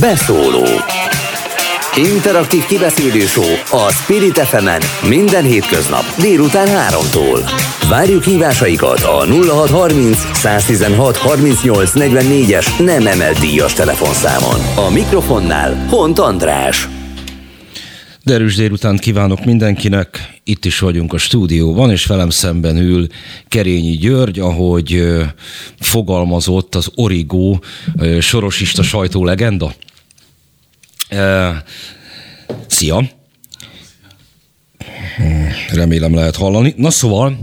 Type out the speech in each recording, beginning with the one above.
Beszóló Interaktív kibeszélő a Spirit fm minden hétköznap délután 3-tól. Várjuk hívásaikat a 0630 116 38 44-es nem emelt díjas telefonszámon. A mikrofonnál Hont András. Derűs délután kívánok mindenkinek, itt is vagyunk a stúdióban, és velem szemben ül Kerényi György, ahogy fogalmazott az Origo sorosista sajtó legenda. Szia! Remélem lehet hallani. Na szóval,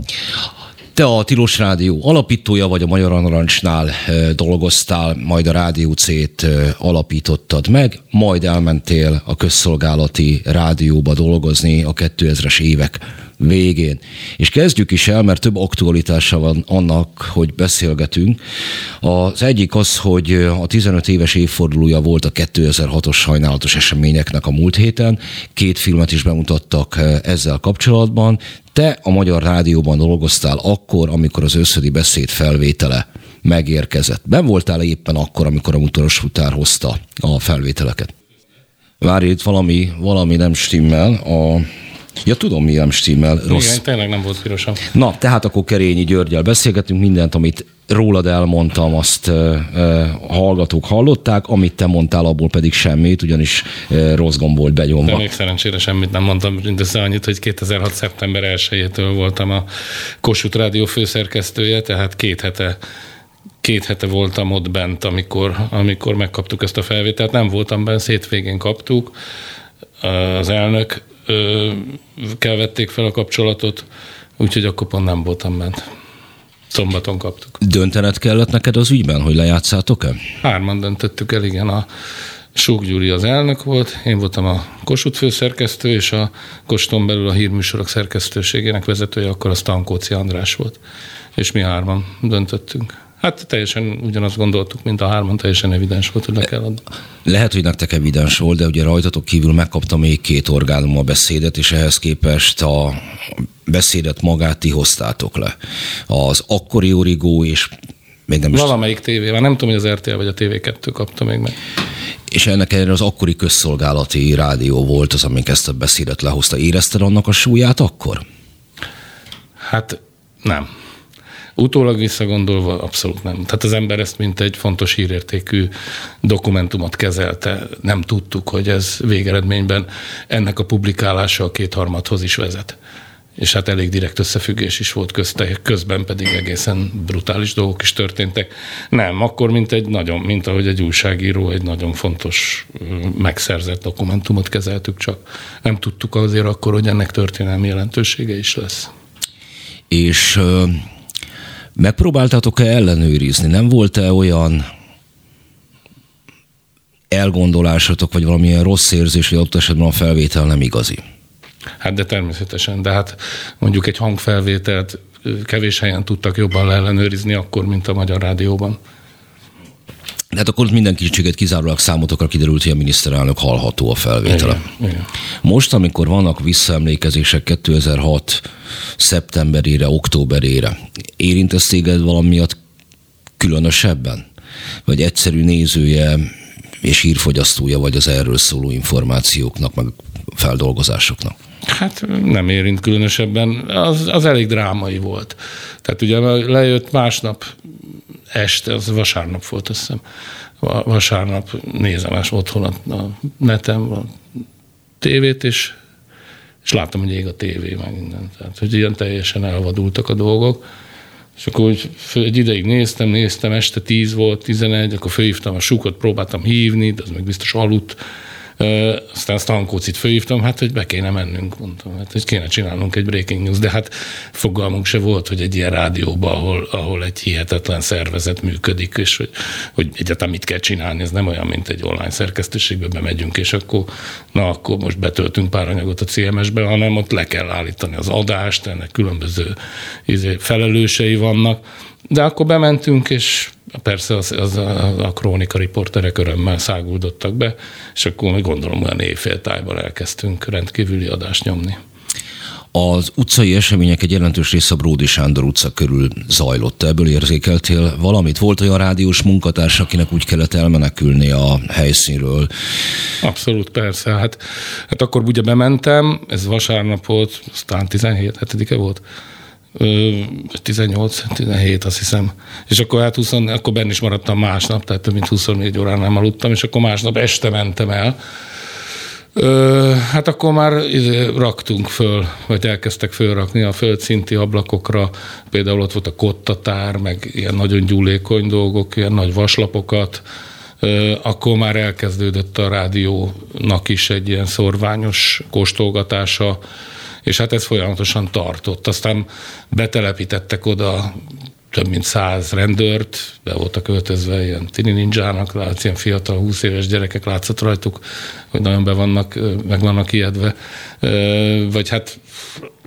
te a Tilos Rádió alapítója vagy a Magyar Narancsnál dolgoztál, majd a Rádió C-t alapítottad meg, majd elmentél a közszolgálati rádióba dolgozni a 2000-es évek végén. És kezdjük is el, mert több aktualitása van annak, hogy beszélgetünk. Az egyik az, hogy a 15 éves évfordulója volt a 2006-os sajnálatos eseményeknek a múlt héten. Két filmet is bemutattak ezzel kapcsolatban. Te a Magyar Rádióban dolgoztál akkor, amikor az összödi beszéd felvétele megérkezett. Ben voltál éppen akkor, amikor a motoros futár hozta a felvételeket? Várj, itt valami, valami nem stimmel. A Ja, tudom, mi nem stimmel. Rossz. Igen, tényleg nem volt pirosabb. Na, tehát akkor Kerényi Györgyel beszélgetünk, mindent, amit rólad elmondtam, azt uh, uh, hallgatók hallották, amit te mondtál, abból pedig semmit, ugyanis uh, rossz gomb volt begyomva. De még szerencsére semmit nem mondtam, mindössze annyit, hogy 2006. szeptember 1-től voltam a Kossuth Rádió főszerkesztője, tehát két hete két hete voltam ott bent, amikor, amikor megkaptuk ezt a felvételt. Nem voltam bent, hétvégén kaptuk. Az elnök kell vették fel a kapcsolatot, úgyhogy akkor pont nem voltam bent. Szombaton kaptuk. Döntened kellett neked az ügyben, hogy lejátszátok-e? Hárman döntöttük el, igen. A Sók Gyuri az elnök volt, én voltam a Kossuth főszerkesztő, és a Koston belül a hírműsorok szerkesztőségének vezetője, akkor a Stankóci András volt. És mi hárman döntöttünk. Hát teljesen ugyanazt gondoltuk, mint a hárman, teljesen evidens volt, hogy le kell adni. Lehet, hogy nektek evidens volt, de ugye rajtatok kívül megkapta még két orgánum a beszédet, és ehhez képest a beszédet magát ti hoztátok le. Az akkori origó és még nem is... Valamelyik tévé, már nem tudom, hogy az RTL vagy a TV2 kapta még meg. És ennek ellenére az akkori közszolgálati rádió volt az, amik ezt a beszédet lehozta. Érezted annak a súlyát akkor? Hát nem. Utólag visszagondolva abszolút nem. Tehát az ember ezt mint egy fontos hírértékű dokumentumot kezelte. Nem tudtuk, hogy ez végeredményben ennek a publikálása a kétharmadhoz is vezet és hát elég direkt összefüggés is volt közte, közben pedig egészen brutális dolgok is történtek. Nem, akkor mint egy nagyon, mint ahogy egy újságíró egy nagyon fontos megszerzett dokumentumot kezeltük, csak nem tudtuk azért akkor, hogy ennek történelmi jelentősége is lesz. És Megpróbáltatok-e ellenőrizni? Nem volt-e olyan elgondolásatok, vagy valamilyen rossz érzés, hogy ott esetben a felvétel nem igazi? Hát de természetesen, de hát mondjuk egy hangfelvételt kevés helyen tudtak jobban leellenőrizni akkor, mint a Magyar Rádióban. De hát akkor minden kicsiket kizárólag számotokra kiderült, hogy a miniszterelnök hallható a felvétele. Igen, igen. Most, amikor vannak visszaemlékezések 2006 szeptemberére, októberére, érint ez téged valamiatt különösebben? Vagy egyszerű nézője és hírfogyasztója vagy az erről szóló információknak, meg feldolgozásoknak? Hát nem érint különösebben, az, az elég drámai volt. Tehát ugye lejött másnap este, az vasárnap volt, azt hiszem. Vasárnap nézem más otthon a, a netem a tévét, és, és láttam, hogy ég a tévé, meg minden. Tehát, hogy ilyen teljesen elvadultak a dolgok. És akkor úgy egy ideig néztem, néztem, este 10 volt, 11, akkor fölhívtam a sukot, próbáltam hívni, de az meg biztos aludt aztán azt a Hankócit fölhívtam, hát, hogy be kéne mennünk, mondtam, hát, hogy kéne csinálnunk egy breaking news, de hát fogalmunk se volt, hogy egy ilyen rádióban, ahol, ahol egy hihetetlen szervezet működik, és hogy, hogy egyáltalán mit kell csinálni, ez nem olyan, mint egy online szerkesztőségbe bemegyünk, és akkor, na, akkor most betöltünk pár anyagot a CMS-be, hanem ott le kell állítani az adást, ennek különböző izé, felelősei vannak, de akkor bementünk, és persze az, az a, a krónika riporterek örömmel száguldottak be, és akkor gondolom olyan éjféltájban elkezdtünk rendkívüli adást nyomni. Az utcai események egy jelentős része a Bródi Sándor utca körül zajlott. Ebből érzékeltél valamit? Volt olyan rádiós munkatárs, akinek úgy kellett elmenekülni a helyszínről? Abszolút, persze. Hát, hát akkor ugye bementem, ez vasárnap volt, aztán 17 7 volt 18, 17 azt hiszem. És akkor hát 20, akkor benne is maradtam másnap, tehát több mint 24 órán nem aludtam, és akkor másnap este mentem el. Ö, hát akkor már izé, raktunk föl, vagy elkezdtek fölrakni a földszinti ablakokra, például ott volt a kottatár, meg ilyen nagyon gyúlékony dolgok, ilyen nagy vaslapokat, ö, akkor már elkezdődött a rádiónak is egy ilyen szorványos kóstolgatása, és hát ez folyamatosan tartott. Aztán betelepítettek oda több mint száz rendőrt, be voltak költözve ilyen tini ninjának, látsz, ilyen fiatal, 20 éves gyerekek látszott rajtuk, hogy nagyon be vannak, meg vannak ijedve. Vagy hát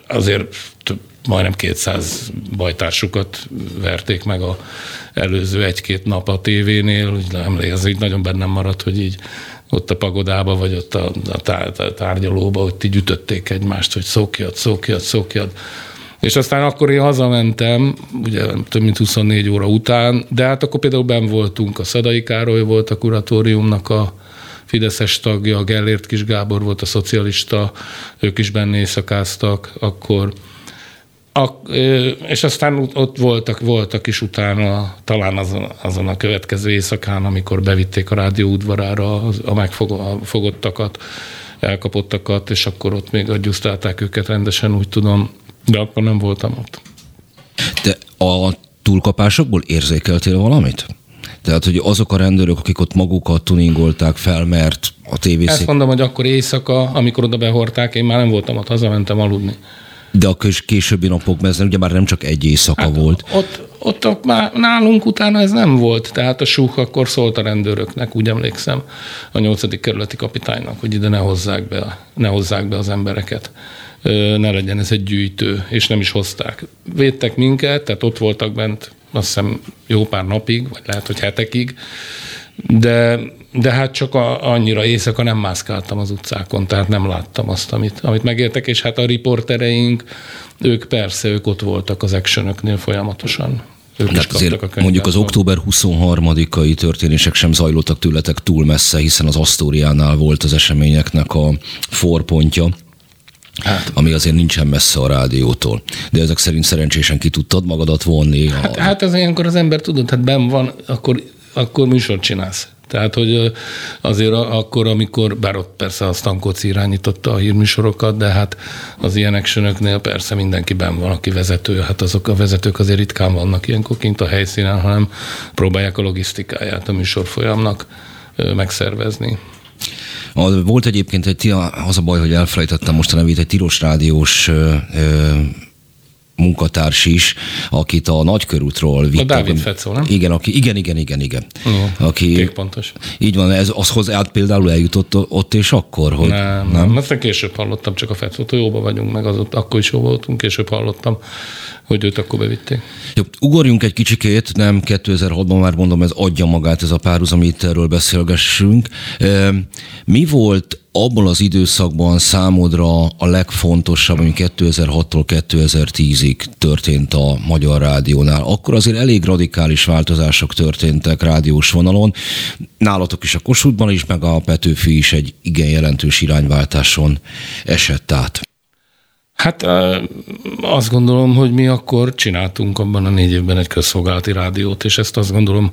azért több, majdnem 200 bajtársukat verték meg a előző egy-két nap a tévénél, úgy emlékezik, nagyon bennem maradt, hogy így ott a pagodába, vagy ott a, a tárgyalóba, hogy így ütötték egymást, hogy szokjad, szokjad, szokjad. És aztán akkor én hazamentem, ugye több mint 24 óra után, de hát akkor például ben voltunk, a Szadai Károly volt a kuratóriumnak a Fideszes tagja, a Gellért Kis Gábor volt a szocialista, ők is benne éjszakáztak, akkor a, és aztán ott voltak, voltak is utána, talán azon, azon a következő éjszakán, amikor bevitték a rádió udvarára a megfogottakat, elkapottakat, és akkor ott még adjusztálták őket rendesen, úgy tudom, de akkor nem voltam ott. De a túlkapásokból érzékeltél valamit? Tehát, hogy azok a rendőrök, akik ott magukat tuningolták fel, mert a tévészék... Ezt mondom, hogy akkor éjszaka, amikor oda behorták, én már nem voltam ott, hazamentem aludni. De a későbbi napokban ez ugye már nem csak egy éjszaka hát volt. Ott, ott, ott már nálunk utána ez nem volt. Tehát a súh akkor szólt a rendőröknek, úgy emlékszem, a nyolcadik kerületi kapitánynak, hogy ide ne hozzák be, ne hozzák be az embereket ne legyen ez egy gyűjtő, és nem is hozták. Védtek minket, tehát ott voltak bent azt hiszem jó pár napig, vagy lehet, hogy hetekig, de, de hát csak a, annyira éjszaka nem mászkáltam az utcákon, tehát nem láttam azt, amit, amit megértek, és hát a riportereink, ők persze, ők ott voltak az actionöknél folyamatosan. Ők hát azért a mondjuk az október 23-ai történések sem zajlottak tőletek túl messze, hiszen az Asztóriánál volt az eseményeknek a forpontja. Hát. ami azért nincsen messze a rádiótól. De ezek szerint szerencsésen ki tudtad magadat vonni. Hát, a... hát ez ilyenkor az ember tudod, hát ben van, akkor, akkor műsort csinálsz. Tehát, hogy azért akkor, amikor, bár ott persze a Stankoci irányította a hírműsorokat, de hát az ilyen actionöknél persze mindenki ben van, aki vezető. Hát azok a vezetők azért ritkán vannak ilyenkor kint a helyszínen, hanem próbálják a logisztikáját a műsorfolyamnak megszervezni. Volt egyébként egy, az a baj, hogy elfelejtettem most a nevét, egy tilos rádiós munkatárs is, akit a nagykörútról vittek. A Dávid Fecó, nem? Igen, aki, igen, igen, igen, igen. Jó, aki, pontos. Így van, ez az hozzá például eljutott ott és akkor, hogy nem? Nem. Aztán később hallottam, csak a Fecót, jóba vagyunk, meg az ott, akkor is jó voltunk, később hallottam, hogy őt akkor bevitték. Jó, ugorjunk egy kicsikét, nem 2006-ban már mondom, ez adja magát ez a párhuzam, itt erről beszélgessünk. Mi volt abban az időszakban számodra a legfontosabb, ami 2006-tól 2010-ig történt a Magyar Rádiónál. Akkor azért elég radikális változások történtek rádiós vonalon. Nálatok is a Kossuthban is, meg a Petőfi is egy igen jelentős irányváltáson esett át. Hát azt gondolom, hogy mi akkor csináltunk abban a négy évben egy közszolgálati rádiót, és ezt azt gondolom,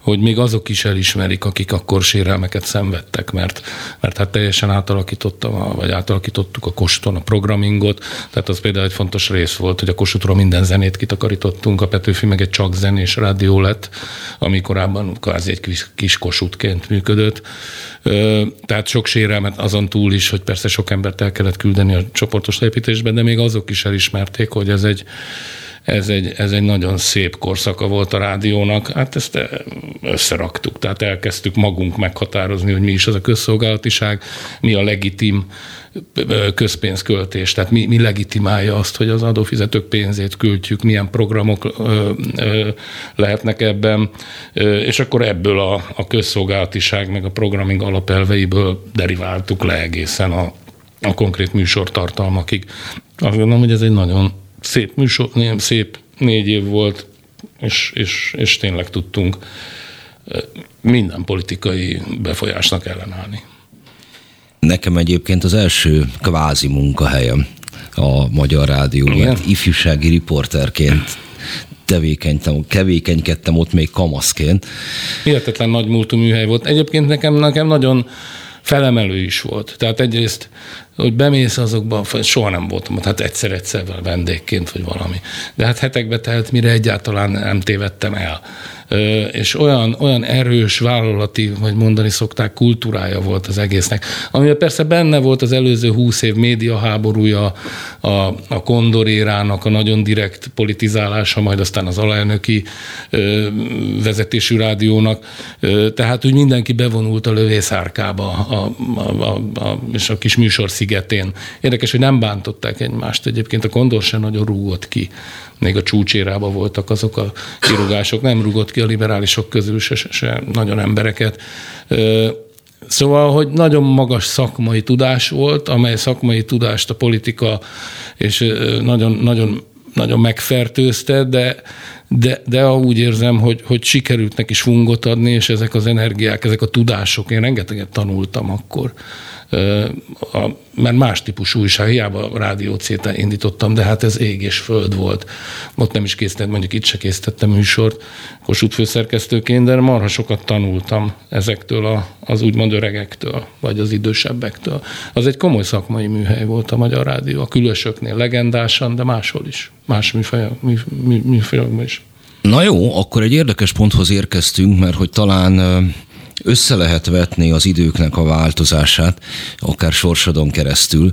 hogy még azok is elismerik, akik akkor sérelmeket szenvedtek, mert, mert hát teljesen átalakítottam, vagy átalakítottuk a Koston a programingot, tehát az például egy fontos rész volt, hogy a Kossuthról minden zenét kitakarítottunk, a Petőfi meg egy csak zenés rádió lett, ami korábban kvázi egy kis, kis kosutként működött. Tehát sok sérelmet azon túl is, hogy persze sok embert el kellett küldeni a csoportos építésbe, de még azok is elismerték, hogy ez egy, ez egy, ez egy nagyon szép korszaka volt a rádiónak. Hát ezt összeraktuk, tehát elkezdtük magunk meghatározni, hogy mi is az a közszolgálatiság, mi a legitim közpénzköltés, tehát mi, mi legitimálja azt, hogy az adófizetők pénzét költjük, milyen programok ö, ö, lehetnek ebben, ö, és akkor ebből a, a közszolgálatiság meg a programming alapelveiből deriváltuk le egészen a, a konkrét műsortartalmakig. Azt gondolom, hogy ez egy nagyon szép műsor, nagyon szép négy év volt, és, és, és tényleg tudtunk minden politikai befolyásnak ellenállni. Nekem egyébként az első kvázi munkahelyem a Magyar Rádióban, mert ifjúsági riporterként tevékenykedtem, kevékenykedtem ott még kamaszként. Hihetetlen nagy múltú műhely volt. Egyébként nekem, nekem nagyon felemelő is volt. Tehát egyrészt, hogy bemész azokba, soha nem voltam, hát egyszer-egyszer vendégként, vagy valami. De hát hetekbe telt, mire egyáltalán nem tévedtem el és olyan, olyan erős vállalati, vagy mondani szokták, kultúrája volt az egésznek. Ami persze benne volt az előző húsz év médiaháborúja, a, a kondorérának a nagyon direkt politizálása, majd aztán az alelnöki vezetésű rádiónak. Tehát úgy mindenki bevonult a lövészárkába a, a, a, a, és a kis műsor szigetén. Érdekes, hogy nem bántották egymást. Egyébként a kondor sem nagyon rúgott ki még a csúcsérában voltak azok a kirúgások, nem rugott ki a liberálisok közül se, se nagyon embereket. Szóval, hogy nagyon magas szakmai tudás volt, amely szakmai tudást a politika és nagyon, nagyon, nagyon megfertőzte, de, de, de úgy érzem, hogy, hogy sikerült neki fungot adni, és ezek az energiák, ezek a tudások, én rengeteget tanultam akkor a, mert más típusú újság, hiába a rádió indítottam, de hát ez ég és föld volt. Ott nem is készítettem, mondjuk itt se készítettem műsort Kossuth főszerkesztőként, de marha sokat tanultam ezektől a, az úgymond öregektől, vagy az idősebbektől. Az egy komoly szakmai műhely volt a Magyar Rádió, a külösöknél legendásan, de máshol is, más műfajokban mű, mű, mű, is. Na jó, akkor egy érdekes ponthoz érkeztünk, mert hogy talán össze lehet vetni az időknek a változását, akár sorsodon keresztül,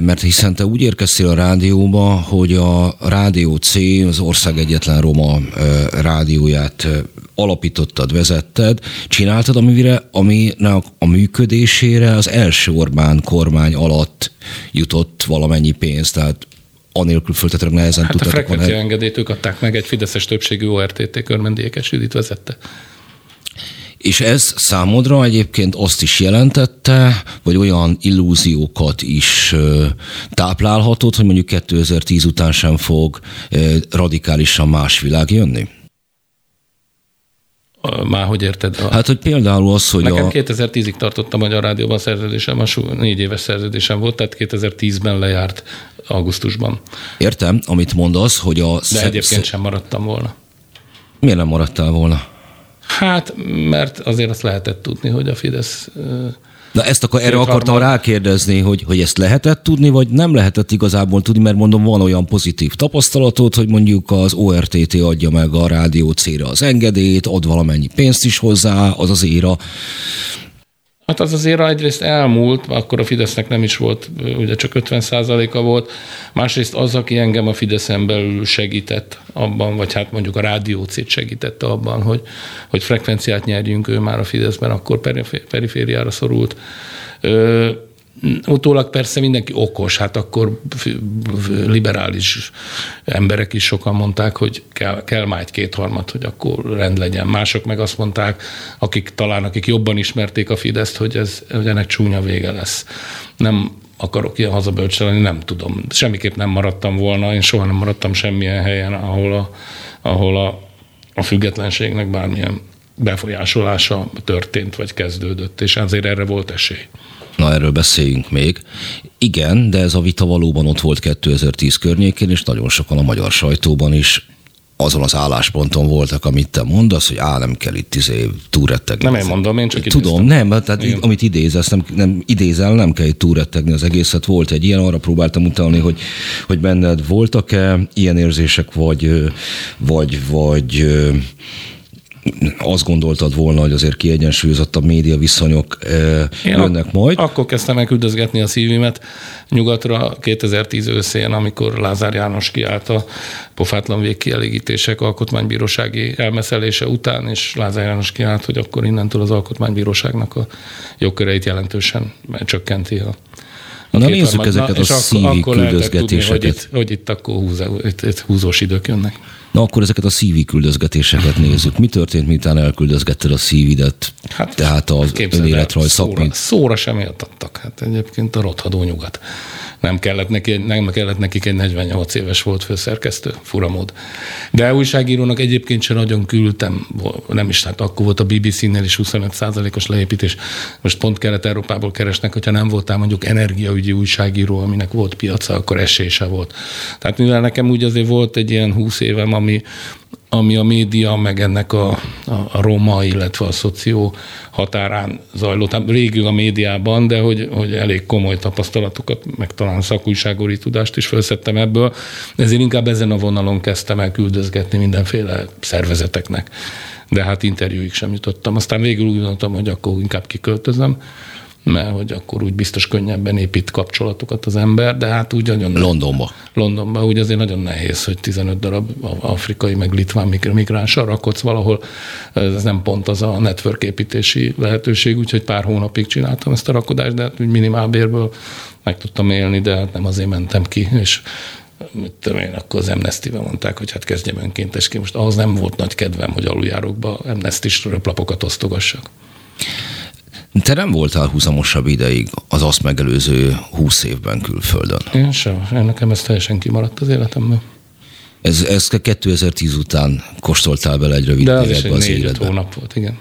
mert hiszen te úgy érkeztél a rádióba, hogy a Rádió C, az ország egyetlen roma rádióját alapítottad, vezetted, csináltad, amire, ami a működésére az első Orbán kormány alatt jutott valamennyi pénz, tehát anélkül föltetőleg nehezen hát tudtatok. a frekvencia engedélyt ők adták meg, egy fideszes többségű ORTT körmendékes Judit vezette. És ez számodra egyébként azt is jelentette, vagy olyan illúziókat is táplálhatott, hogy mondjuk 2010 után sem fog radikálisan más világ jönni? Már hogy érted? Hát, hogy például az, hogy Nekem a... 2010-ig tartott a Magyar Rádióban szerződésem, a négy éves szerződésem volt, tehát 2010-ben lejárt augusztusban. Értem, amit mondasz, hogy a... De egyébként sem maradtam volna. Miért nem maradtál volna? Hát, mert azért azt lehetett tudni, hogy a Fidesz Na ezt akkor erre akartam rákérdezni, hogy, hogy ezt lehetett tudni, vagy nem lehetett igazából tudni, mert mondom, van olyan pozitív tapasztalatod, hogy mondjuk az ORTT adja meg a rádió célra az engedélyt, ad valamennyi pénzt is hozzá, az az éra. Hát az azért egyrészt elmúlt, akkor a Fidesznek nem is volt, ugye csak 50% a volt, másrészt az, aki engem a Fideszen belül segített abban, vagy hát mondjuk a rádiócét segítette abban, hogy, hogy frekvenciát nyerjünk, ő már a Fideszben akkor perifériára szorult. Utólag persze mindenki okos, hát akkor liberális emberek is sokan mondták, hogy kell, kell már egy kétharmad, hogy akkor rend legyen. Mások meg azt mondták, akik talán akik jobban ismerték a Fideszt, hogy, ez, hogy ennek csúnya vége lesz. Nem akarok ilyen hazabölcselni, nem tudom. Semmiképp nem maradtam volna, én soha nem maradtam semmilyen helyen, ahol a, ahol a, a függetlenségnek bármilyen befolyásolása történt, vagy kezdődött, és azért erre volt esély. Na, erről beszéljünk még. Igen, de ez a vita valóban ott volt 2010 környékén, és nagyon sokan a magyar sajtóban is azon az állásponton voltak, amit te mondasz, hogy á, nem kell itt izé túrettegni. Nem én mondom, én csak Tudom, idéztem. nem, tehát Igen. amit idézesz, nem, nem, idézel, nem kell itt túrettegni az egészet. Volt egy ilyen, arra próbáltam utalni, hogy, hogy benned voltak-e ilyen érzések, vagy, vagy, vagy azt gondoltad volna, hogy azért kiegyensúlyozottabb média viszonyok Én jönnek ak- majd. Akkor kezdtem el küldözgetni a szívimet nyugatra 2010 őszén, amikor Lázár János kiállt a pofátlan végkielégítések alkotmánybírósági elmeszelése után, és Lázár János kiállt, hogy akkor innentől az alkotmánybíróságnak a jogköreit jelentősen csökkenti a Na nézzük ezeket a szívi küldözgetéseket. Tudni, hogy, itt, hogy itt akkor húzó, itt, itt húzós idők jönnek. Na akkor ezeket a CV küldözgetéseket nézzük. Mi történt, miután elküldözgetted a CV-det? Hát, Tehát az önéletrajz. Szóra, szóra sem adtak. Hát egyébként a rothadó nyugat nem kellett, neki, nem kellett nekik egy 48 éves volt főszerkesztő, furamód. De újságírónak egyébként sem nagyon küldtem, nem is, hát akkor volt a BBC-nél is 25%-os leépítés. Most pont Kelet-Európából keresnek, hogyha nem voltál mondjuk energiaügyi újságíró, aminek volt piaca, akkor esése volt. Tehát mivel nekem úgy azért volt egy ilyen 20 évem, ami, ami a média, meg ennek a, a, a roma, illetve a szoció határán zajlott, hát régül a médiában, de hogy, hogy elég komoly tapasztalatokat, meg talán szakújságóri tudást is felszettem ebből, ezért inkább ezen a vonalon kezdtem el küldözgetni mindenféle szervezeteknek. De hát interjúig sem jutottam. Aztán végül úgy gondoltam, hogy akkor inkább kiköltözöm, mert hogy akkor úgy biztos könnyebben épít kapcsolatokat az ember, de hát úgy nagyon... Londonba. Londonba, úgy azért nagyon nehéz, hogy 15 darab afrikai, meg litván migránssal rakodsz valahol. Ez nem pont az a network építési lehetőség, úgyhogy pár hónapig csináltam ezt a rakodást, de hát úgy minimálbérből meg tudtam élni, de hát nem azért mentem ki, és mit tudom én, akkor az amnesty mondták, hogy hát kezdjem önkéntesként. Most ahhoz nem volt nagy kedvem, hogy aluljárókba amnesty röplapokat osztogassak. Te nem voltál húzamosabb ideig az azt megelőző húsz évben külföldön. Én sem. Nekem ez teljesen kimaradt az életemből. Ez, ez 2010 után kóstoltál bele egy rövid De az is egy az négy hónap volt, igen.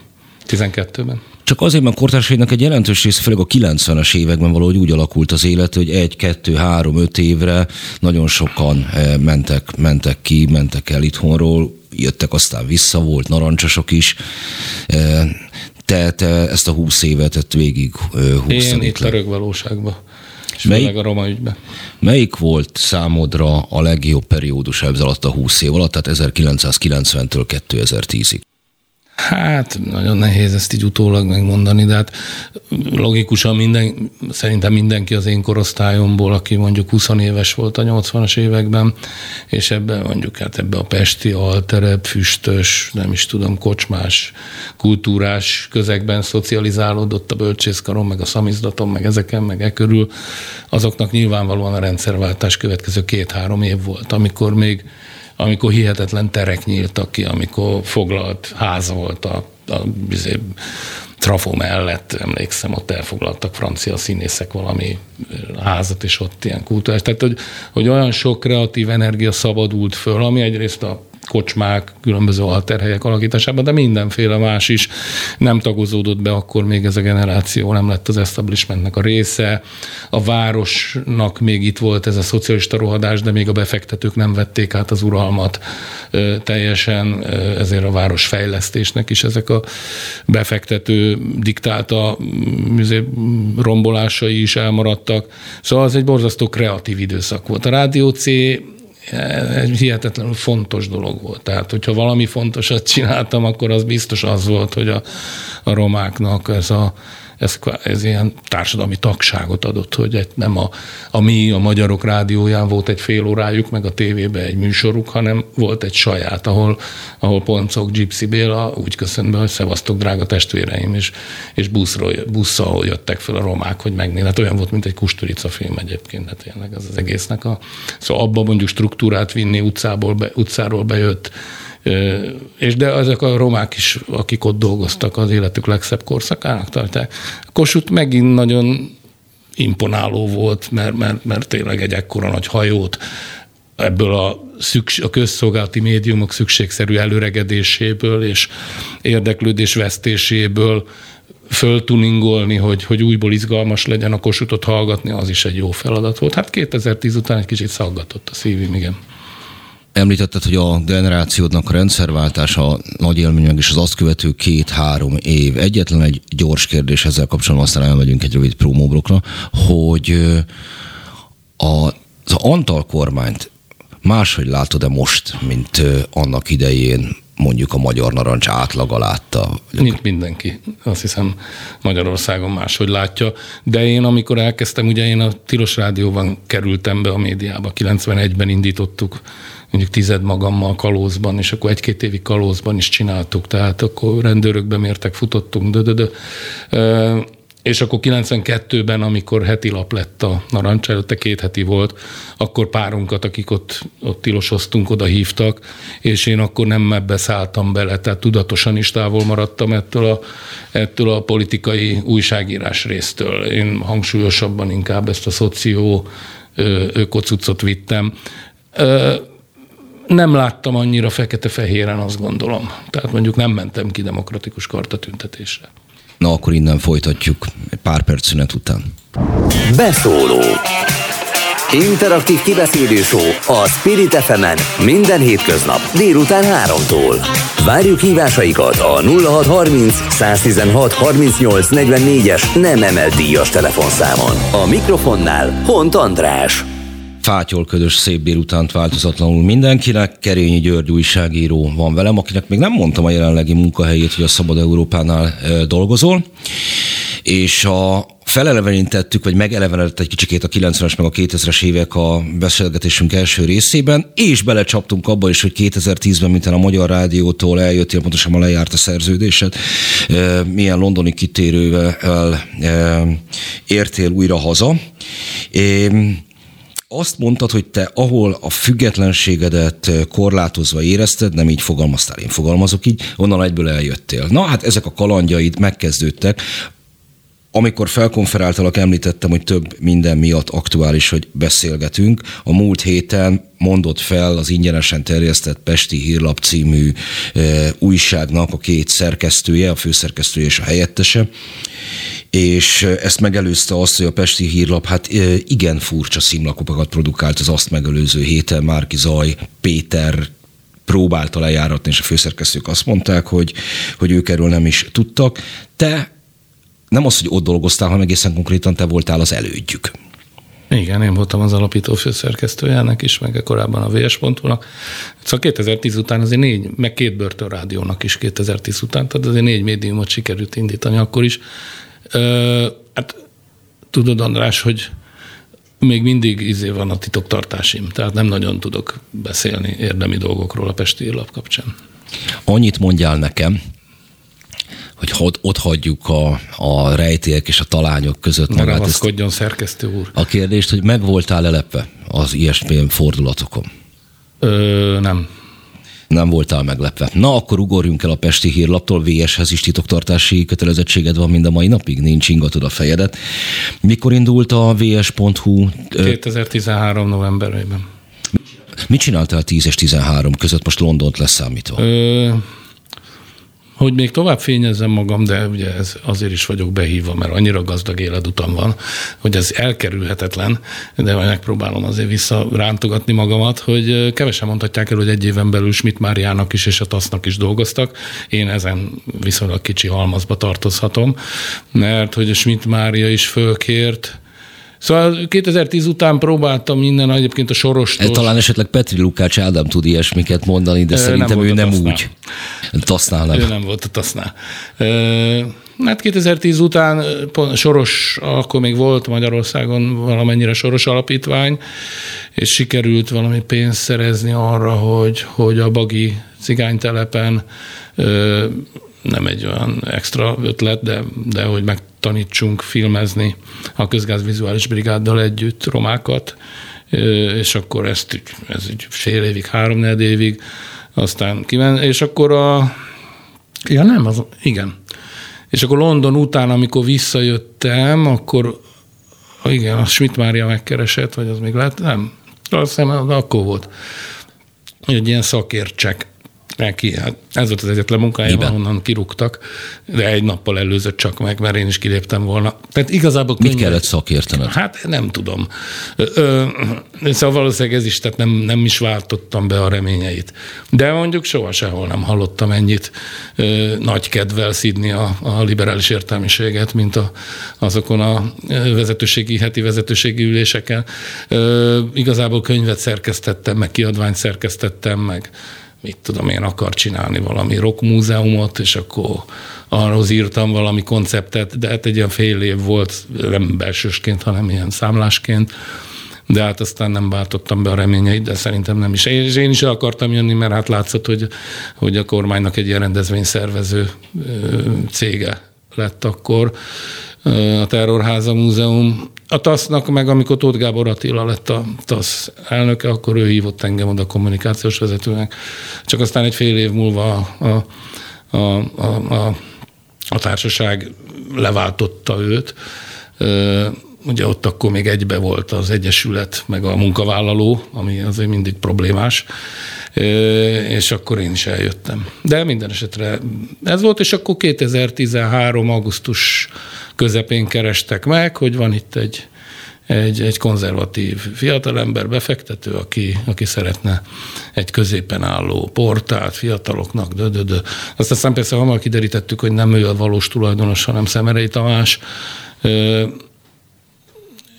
12-ben. Csak azért, mert kortársainak egy jelentős része, főleg a 90-es években valahogy úgy alakult az élet, hogy egy, kettő, három, öt évre nagyon sokan eh, mentek, mentek ki, mentek el itthonról, jöttek aztán vissza, volt narancsosok is. Eh, te, te ezt a húsz évet tett végig húszani. Én itt a valóságban. És melyik, a roma ügyben. Melyik volt számodra a legjobb periódus ez alatt a 20 év alatt, tehát 1990-től 2010-ig? Hát nagyon nehéz ezt így utólag megmondani, de hát logikusan minden, szerintem mindenki az én korosztályomból, aki mondjuk 20 éves volt a 80-as években, és ebben mondjuk hát ebbe a pesti alterebb, füstös, nem is tudom, kocsmás, kultúrás közegben szocializálódott a bölcsészkaron, meg a szamizdaton, meg ezeken, meg e körül, azoknak nyilvánvalóan a rendszerváltás következő két-három év volt, amikor még amikor hihetetlen terek nyíltak ki, amikor foglalt ház volt a, a, izé, trafó mellett, emlékszem, ott elfoglaltak francia színészek valami házat, és ott ilyen kultúrás. Tehát, hogy, hogy olyan sok kreatív energia szabadult föl, ami egyrészt a kocsmák, különböző alterhelyek alakításában, de mindenféle más is nem tagozódott be, akkor még ez a generáció nem lett az establishmentnek a része. A városnak még itt volt ez a szocialista rohadás, de még a befektetők nem vették át az uralmat teljesen, ezért a városfejlesztésnek is ezek a befektető diktálta rombolásai is elmaradtak. Szóval az egy borzasztó kreatív időszak volt. A Rádió C hihetetlenül fontos dolog volt. Tehát, hogyha valami fontosat csináltam, akkor az biztos az volt, hogy a, a romáknak ez a ez, ez ilyen társadalmi tagságot adott, hogy egy, nem a, a mi, a Magyarok Rádióján volt egy fél órájuk, meg a tévében egy műsoruk, hanem volt egy saját, ahol, ahol Poncok, Gypsy Béla úgy köszön be, hogy szevasztok, drága testvéreim, és, és buszról, busszal jöttek fel a romák, hogy megnézni. Hát olyan volt, mint egy Kusturica film egyébként, hát tényleg az az egésznek a... Szóval abba mondjuk struktúrát vinni utcából, be, utcáról bejött és de ezek a romák is, akik ott dolgoztak, az életük legszebb korszakának tartják. Kossuth megint nagyon imponáló volt, mert, mert, mert tényleg egy ekkora nagy hajót ebből a, szükség, a közszolgálati médiumok szükségszerű előregedéséből és érdeklődés vesztéséből föltuningolni, hogy, hogy újból izgalmas legyen a kosutot hallgatni, az is egy jó feladat volt. Hát 2010 után egy kicsit szaggatott a szívim, igen. Említetted, hogy a generációdnak a rendszerváltása nagy élmény, meg is az azt követő két-három év. Egyetlen egy gyors kérdés ezzel kapcsolatban, aztán elmegyünk egy rövid promóblokra, hogy a, az Antal kormányt máshogy látod-e most, mint annak idején mondjuk a magyar narancs átlaga látta? Mint mindenki. Azt hiszem Magyarországon máshogy látja. De én, amikor elkezdtem, ugye én a Tilos Rádióban kerültem be a médiába, 91-ben indítottuk mondjuk tized magammal kalózban, és akkor egy-két évi kalózban is csináltuk, tehát akkor rendőrök bemértek, futottunk, de, de, de. és akkor 92-ben, amikor heti lap lett a narancs, előtte két heti volt, akkor párunkat, akik ott, ott tilosoztunk, oda hívtak, és én akkor nem ebbe szálltam bele, tehát tudatosan is távol maradtam ettől a, ettől a politikai újságírás résztől. Én hangsúlyosabban inkább ezt a szoció ökocucot vittem. Nem láttam annyira fekete-fehéren, azt gondolom. Tehát mondjuk nem mentem ki demokratikus kartatüntetésre. Na akkor innen folytatjuk pár perc szünet után. Beszóló Interaktív kibeszélő a Spirit fm minden hétköznap délután 3-tól. Várjuk hívásaikat a 0630 116 38 44-es nem emelt díjas telefonszámon. A mikrofonnál Hont András fátyolködös szép délutánt változatlanul mindenkinek. Kerényi György újságíró van velem, akinek még nem mondtam a jelenlegi munkahelyét, hogy a Szabad Európánál dolgozol. És a felelevenítettük, vagy megelevenedett egy kicsikét a 90-es meg a 2000-es évek a beszélgetésünk első részében, és belecsaptunk abba is, hogy 2010-ben, mint a Magyar Rádiótól eljöttél, pontosan lejárt a szerződésed, milyen londoni kitérővel értél újra haza azt mondtad, hogy te ahol a függetlenségedet korlátozva érezted, nem így fogalmaztál, én fogalmazok így, onnan egyből eljöttél. Na hát ezek a kalandjaid megkezdődtek, amikor felkonferáltalak, említettem, hogy több minden miatt aktuális, hogy beszélgetünk. A múlt héten mondott fel az ingyenesen terjesztett Pesti Hírlap című e, újságnak a két szerkesztője, a főszerkesztője és a helyettese, és ezt megelőzte azt, hogy a Pesti Hírlap hát igen furcsa szimlakopakat produkált az azt megelőző héten Márki Zaj, Péter, próbálta lejáratni, és a főszerkesztők azt mondták, hogy, hogy ők erről nem is tudtak. Te nem az, hogy ott dolgoztál, hanem egészen konkrétan te voltál az elődjük. Igen, én voltam az alapító főszerkesztőjának is, meg korábban a VS.hu-nak. Szóval 2010 után azért négy, meg két börtönrádiónak is 2010 után, tehát azért négy médiumot sikerült indítani akkor is. Ö, hát tudod, András, hogy még mindig izé van a titoktartásim, tehát nem nagyon tudok beszélni érdemi dolgokról a Pesti lap kapcsán. Annyit mondjál nekem, hogy ott, hagyjuk a, a rejtélyek és a talányok között magát. Ragaszkodjon szerkesztő úr. A kérdést, hogy meg voltál lelepve az ilyesmi fordulatokon? Ö, nem. Nem voltál meglepve. Na, akkor ugorjunk el a Pesti hírlaptól. VS-hez is titoktartási kötelezettséged van mind a mai napig? Nincs ingatod a fejedet. Mikor indult a vs.hu? 2013 novemberében. Mit csináltál 10 és 13 között, most Londont leszámítva? Ö, hogy még tovább fényezzem magam, de ugye ez azért is vagyok behívva, mert annyira gazdag életutam van, hogy ez elkerülhetetlen, de majd megpróbálom azért visszarántogatni magamat, hogy kevesen mondhatják el, hogy egy éven belül Schmidt Máriának is és a TASZ-nak is dolgoztak. Én ezen viszonylag kicsi halmazba tartozhatom, mert hogy a Schmidt Mária is fölkért, Szóval 2010 után próbáltam minden egyébként a soros. Talán esetleg Petri Lukács Ádám tud ilyesmiket mondani, de szerintem nem ő nem tasznál. úgy. Tasznál nem. Ő nem volt a tasznál. Hát 2010 után soros, akkor még volt Magyarországon valamennyire soros alapítvány, és sikerült valami pénzt szerezni arra, hogy, hogy a Bagi cigánytelepen nem egy olyan extra ötlet, de, de hogy megtanítsunk filmezni a közgázvizuális brigáddal együtt romákat, és akkor ezt ez egy fél évig, három évig, aztán kiment, és akkor a, ja nem, az, igen. És akkor London után, amikor visszajöttem, akkor igen, a Schmidt Mária megkeresett, vagy az még lehet, nem, azt hiszem, akkor volt, egy ilyen szakértsek neki. Hát ez volt az egyetlen munkája, ahonnan kirúgtak, de egy nappal előzött csak meg, mert én is kiléptem volna. Tehát igazából Mit könyv... kellett szakértened? Hát nem tudom. Ö, szóval valószínűleg ez is, tehát nem, nem is váltottam be a reményeit. De mondjuk soha sehol nem hallottam ennyit ö, nagy kedvel szidni a, a liberális értelmiséget, mint a, azokon a vezetőségi, heti vezetőségi üléseken. Ö, igazából könyvet szerkesztettem, meg kiadványt szerkesztettem, meg mit tudom én, akar csinálni valami rockmúzeumot, és akkor arról írtam valami konceptet, de hát egy ilyen fél év volt, nem belsősként, hanem ilyen számlásként, de hát aztán nem váltottam be a reményeit, de szerintem nem is. És én is akartam jönni, mert hát látszott, hogy, hogy a kormánynak egy ilyen rendezvényszervező cége lett akkor. A Terrorháza Múzeum. A TASZ-nak meg, amikor Tóth Gábor Attila lett a TASZ elnöke, akkor ő hívott engem oda kommunikációs vezetőnek. Csak aztán egy fél év múlva a, a, a, a, a, a társaság leváltotta őt. Ugye ott akkor még egybe volt az Egyesület, meg a munkavállaló, ami azért mindig problémás és akkor én is eljöttem. De minden esetre ez volt, és akkor 2013. augusztus közepén kerestek meg, hogy van itt egy, egy, egy konzervatív fiatalember, befektető, aki, aki szeretne egy középen álló portált fiataloknak, dö, dö, dö. Azt aztán persze hamar kiderítettük, hogy nem ő a valós tulajdonos, hanem Szemerei Tamás.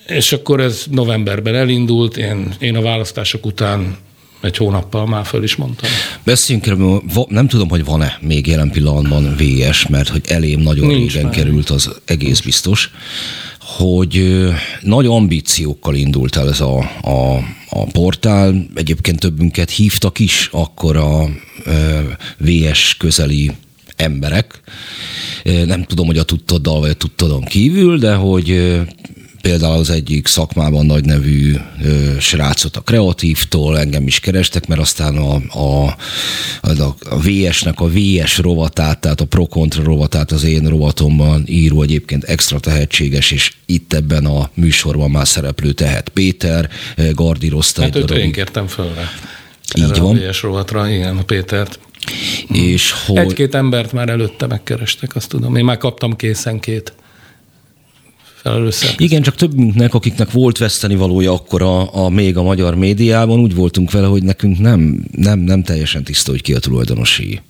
És akkor ez novemberben elindult, én, én a választások után egy hónappal már föl is mondtam. Beszéljünk nem tudom, hogy van-e még jelen pillanatban VS, mert hogy elém nagyon Nincs régen már. került, az egész biztos, hogy nagy ambíciókkal indult el ez a, a, a portál. Egyébként többünket hívtak is akkor a, a VS közeli emberek. Nem tudom, hogy a tudtoddal vagy a tudtodon kívül, de hogy például az egyik szakmában nagy nevű ö, srácot a kreatívtól, engem is kerestek, mert aztán a, a, a, a VS-nek a VS rovatát, tehát a pro-kontra rovatát az én rovatomban író egyébként extra tehetséges, és itt ebben a műsorban már szereplő tehet Péter, gardírozta hát egy én kértem föl rá. Így van. A VS rovatra, igen, a Pétert. És hogy... Egy-két embert már előtte megkerestek, azt tudom. Én már kaptam készen két igen, csak többünknek, akiknek volt veszteni valója akkor a, a, még a magyar médiában, úgy voltunk vele, hogy nekünk nem, nem, nem teljesen tiszta, hogy ki a tulajdonosi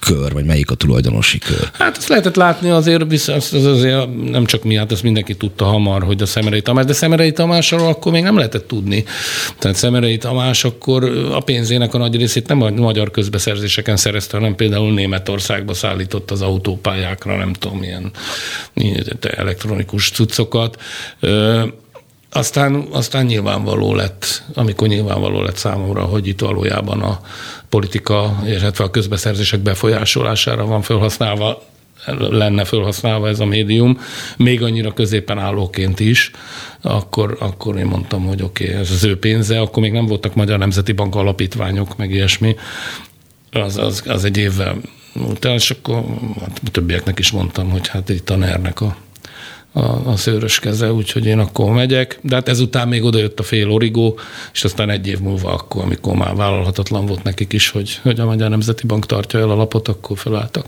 kör, vagy melyik a tulajdonosi kör? Hát ezt lehetett látni azért, az azért nem csak mi, hát ezt mindenki tudta hamar, hogy a Szemerei Tamás, de Szemerei Tamásról akkor még nem lehetett tudni. Tehát Szemerei Tamás akkor a pénzének a nagy részét nem a magyar közbeszerzéseken szerezte, hanem például Németországba szállított az autópályákra, nem tudom, milyen elektronikus cuccokat. Aztán, aztán nyilvánvaló lett, amikor nyilvánvaló lett számomra, hogy itt valójában a politika, illetve a közbeszerzések befolyásolására van felhasználva, lenne felhasználva ez a médium, még annyira középen állóként is, akkor, akkor én mondtam, hogy oké, okay, ez az ő pénze, akkor még nem voltak Magyar Nemzeti Bank alapítványok, meg ilyesmi, az, az, az egy évvel utána, és akkor hát, többieknek is mondtam, hogy hát itt a ner a a, a szőrös keze, úgyhogy én akkor megyek. De hát ezután még odajött a fél origó, és aztán egy év múlva akkor, amikor már vállalhatatlan volt nekik is, hogy, hogy a Magyar Nemzeti Bank tartja el a lapot, akkor felálltak.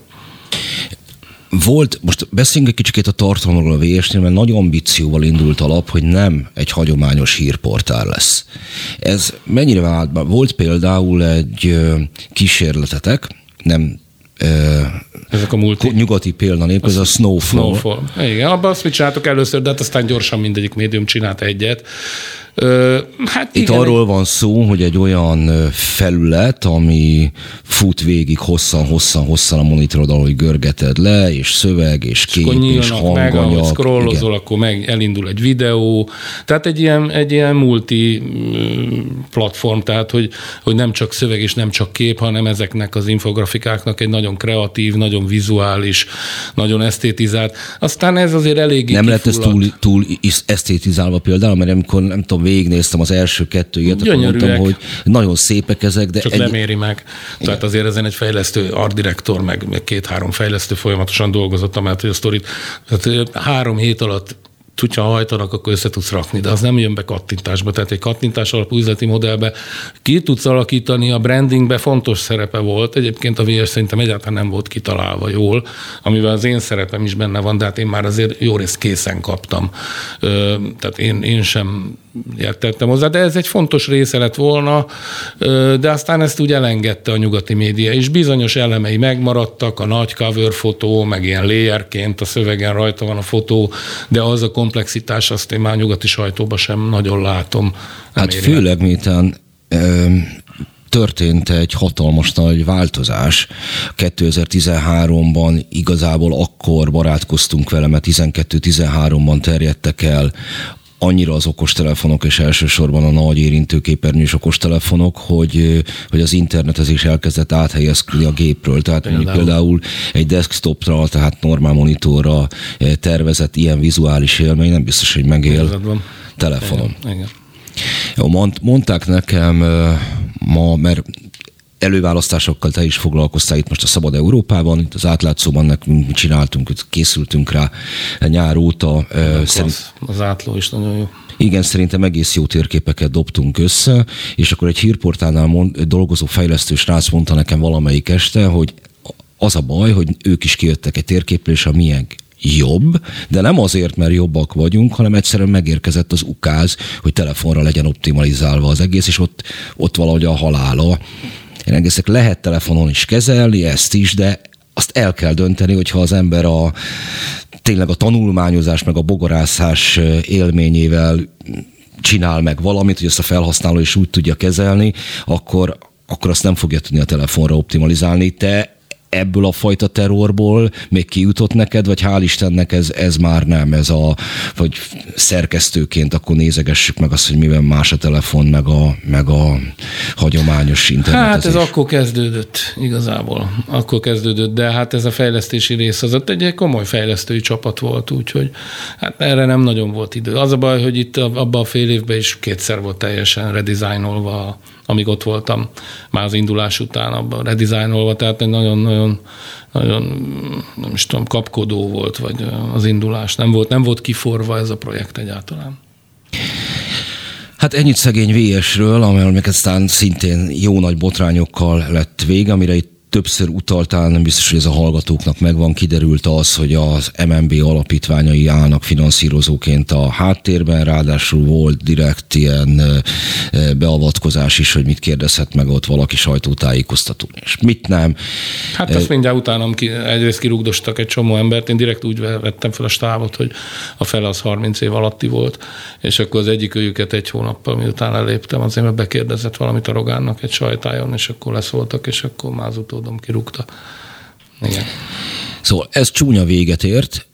Volt, most beszéljünk egy kicsit a tartalomról a VS-nél, mert nagy ambícióval indult a lap, hogy nem egy hagyományos hírportál lesz. Ez mennyire vált Volt például egy kísérletetek, nem ezek a multi... Nyugati példa ez a Snowfall. Snowfall. Igen, abban azt mit csináltok először, de hát aztán gyorsan mindegyik médium csinált egyet. Hát Itt igen, arról van szó, hogy egy olyan felület, ami fut végig hosszan-hosszan-hosszan a monitorod, hogy görgeted le, és szöveg, és kép, és, és hanganyag. meg, ahogy scrollozol, akkor meg elindul egy videó. Tehát egy ilyen, egy ilyen multi platform, tehát hogy, hogy nem csak szöveg és nem csak kép, hanem ezeknek az infografikáknak egy nagyon kreatív, nagyon vizuális, nagyon esztétizált. Aztán ez azért elég Nem lett ez túl, túl esztétizálva például, mert amikor nem tudom, végignéztem az első kettő ilyet, akkor mondtam, hogy nagyon szépek ezek, de... Csak egy... nem éri meg. Igen. Tehát azért ezen egy fejlesztő, art direktor, meg, meg két-három fejlesztő folyamatosan dolgozott, mert hogy a sztorit, tehát három hét alatt hogyha hajtanak, akkor össze tudsz rakni, de az nem jön be kattintásba. Tehát egy kattintás alapú üzleti modellbe ki tudsz alakítani, a brandingbe fontos szerepe volt. Egyébként a VS szerintem egyáltalán nem volt kitalálva jól, amivel az én szerepem is benne van, de hát én már azért jó részt készen kaptam. Tehát én, én sem értettem hozzá, de ez egy fontos része lett volna, de aztán ezt úgy elengedte a nyugati média, és bizonyos elemei megmaradtak, a nagy cover fotó, meg ilyen layerként a szövegen rajta van a fotó, de az a komplexitás, azt én már nyugati sajtóban sem nagyon látom. Hát főleg, miután történt egy hatalmas nagy változás. 2013-ban igazából akkor barátkoztunk vele, mert 12-13-ban terjedtek el annyira az okostelefonok, és elsősorban a nagy érintőképernyős okostelefonok, hogy, hogy az internetezés elkezdett áthelyezkedni a gépről. Tehát például, mondjuk például egy desktopra, tehát normál monitorra tervezett ilyen vizuális élmény nem biztos, hogy megél telefonon. Igen, igen. Jó, mond, mondták nekem ma, mert előválasztásokkal te is foglalkoztál itt most a Szabad Európában, itt az átlátszóban nekünk csináltunk, készültünk rá nyár óta. Szerint... Az átló is nagyon jó. Igen, szerintem egész jó térképeket dobtunk össze, és akkor egy hírportálnál mond, dolgozó fejlesztő srác mondta nekem valamelyik este, hogy az a baj, hogy ők is kijöttek egy térképről, és a milyen jobb, de nem azért, mert jobbak vagyunk, hanem egyszerűen megérkezett az ukáz, hogy telefonra legyen optimalizálva az egész, és ott, ott valahogy a halála. Én egészek lehet telefonon is kezelni, ezt is, de azt el kell dönteni, hogyha az ember a tényleg a tanulmányozás meg a bogarászás élményével csinál meg valamit, hogy ezt a felhasználó is úgy tudja kezelni, akkor, akkor azt nem fogja tudni a telefonra optimalizálni. Te ebből a fajta terrorból még kijutott neked, vagy hál' Istennek ez, ez már nem, ez a, vagy szerkesztőként akkor nézegessük meg azt, hogy miben más a telefon, meg a, meg a hagyományos internet. Hát ez akkor kezdődött igazából, akkor kezdődött, de hát ez a fejlesztési rész az ott egy komoly fejlesztői csapat volt, úgyhogy hát erre nem nagyon volt idő. Az a baj, hogy itt abban a fél évben is kétszer volt teljesen redesignolva amíg ott voltam már az indulás után abban redizájnolva, tehát nagyon-nagyon nagyon, nem is tudom, kapkodó volt, vagy az indulás. Nem volt, nem volt kiforva ez a projekt egyáltalán. Hát ennyit szegény VS-ről, amely aztán szintén jó nagy botrányokkal lett vége, amire itt többször utaltál, nem biztos, hogy ez a hallgatóknak megvan, kiderült az, hogy az MNB alapítványai állnak finanszírozóként a háttérben, ráadásul volt direkt ilyen beavatkozás is, hogy mit kérdezhet meg ott valaki sajtótájékoztató, és mit nem. Hát ezt mindjárt utánam ki, egyrészt kirúgdostak egy csomó embert, én direkt úgy vettem fel a stávot, hogy a fele az 30 év alatti volt, és akkor az egyik őjüket egy hónappal miután eléptem, azért mert bekérdezett valamit a Rogánnak egy sajtájon, és akkor leszóltak, és akkor már az utódom kirúgta. Igen. Szóval ez csúnya véget ért,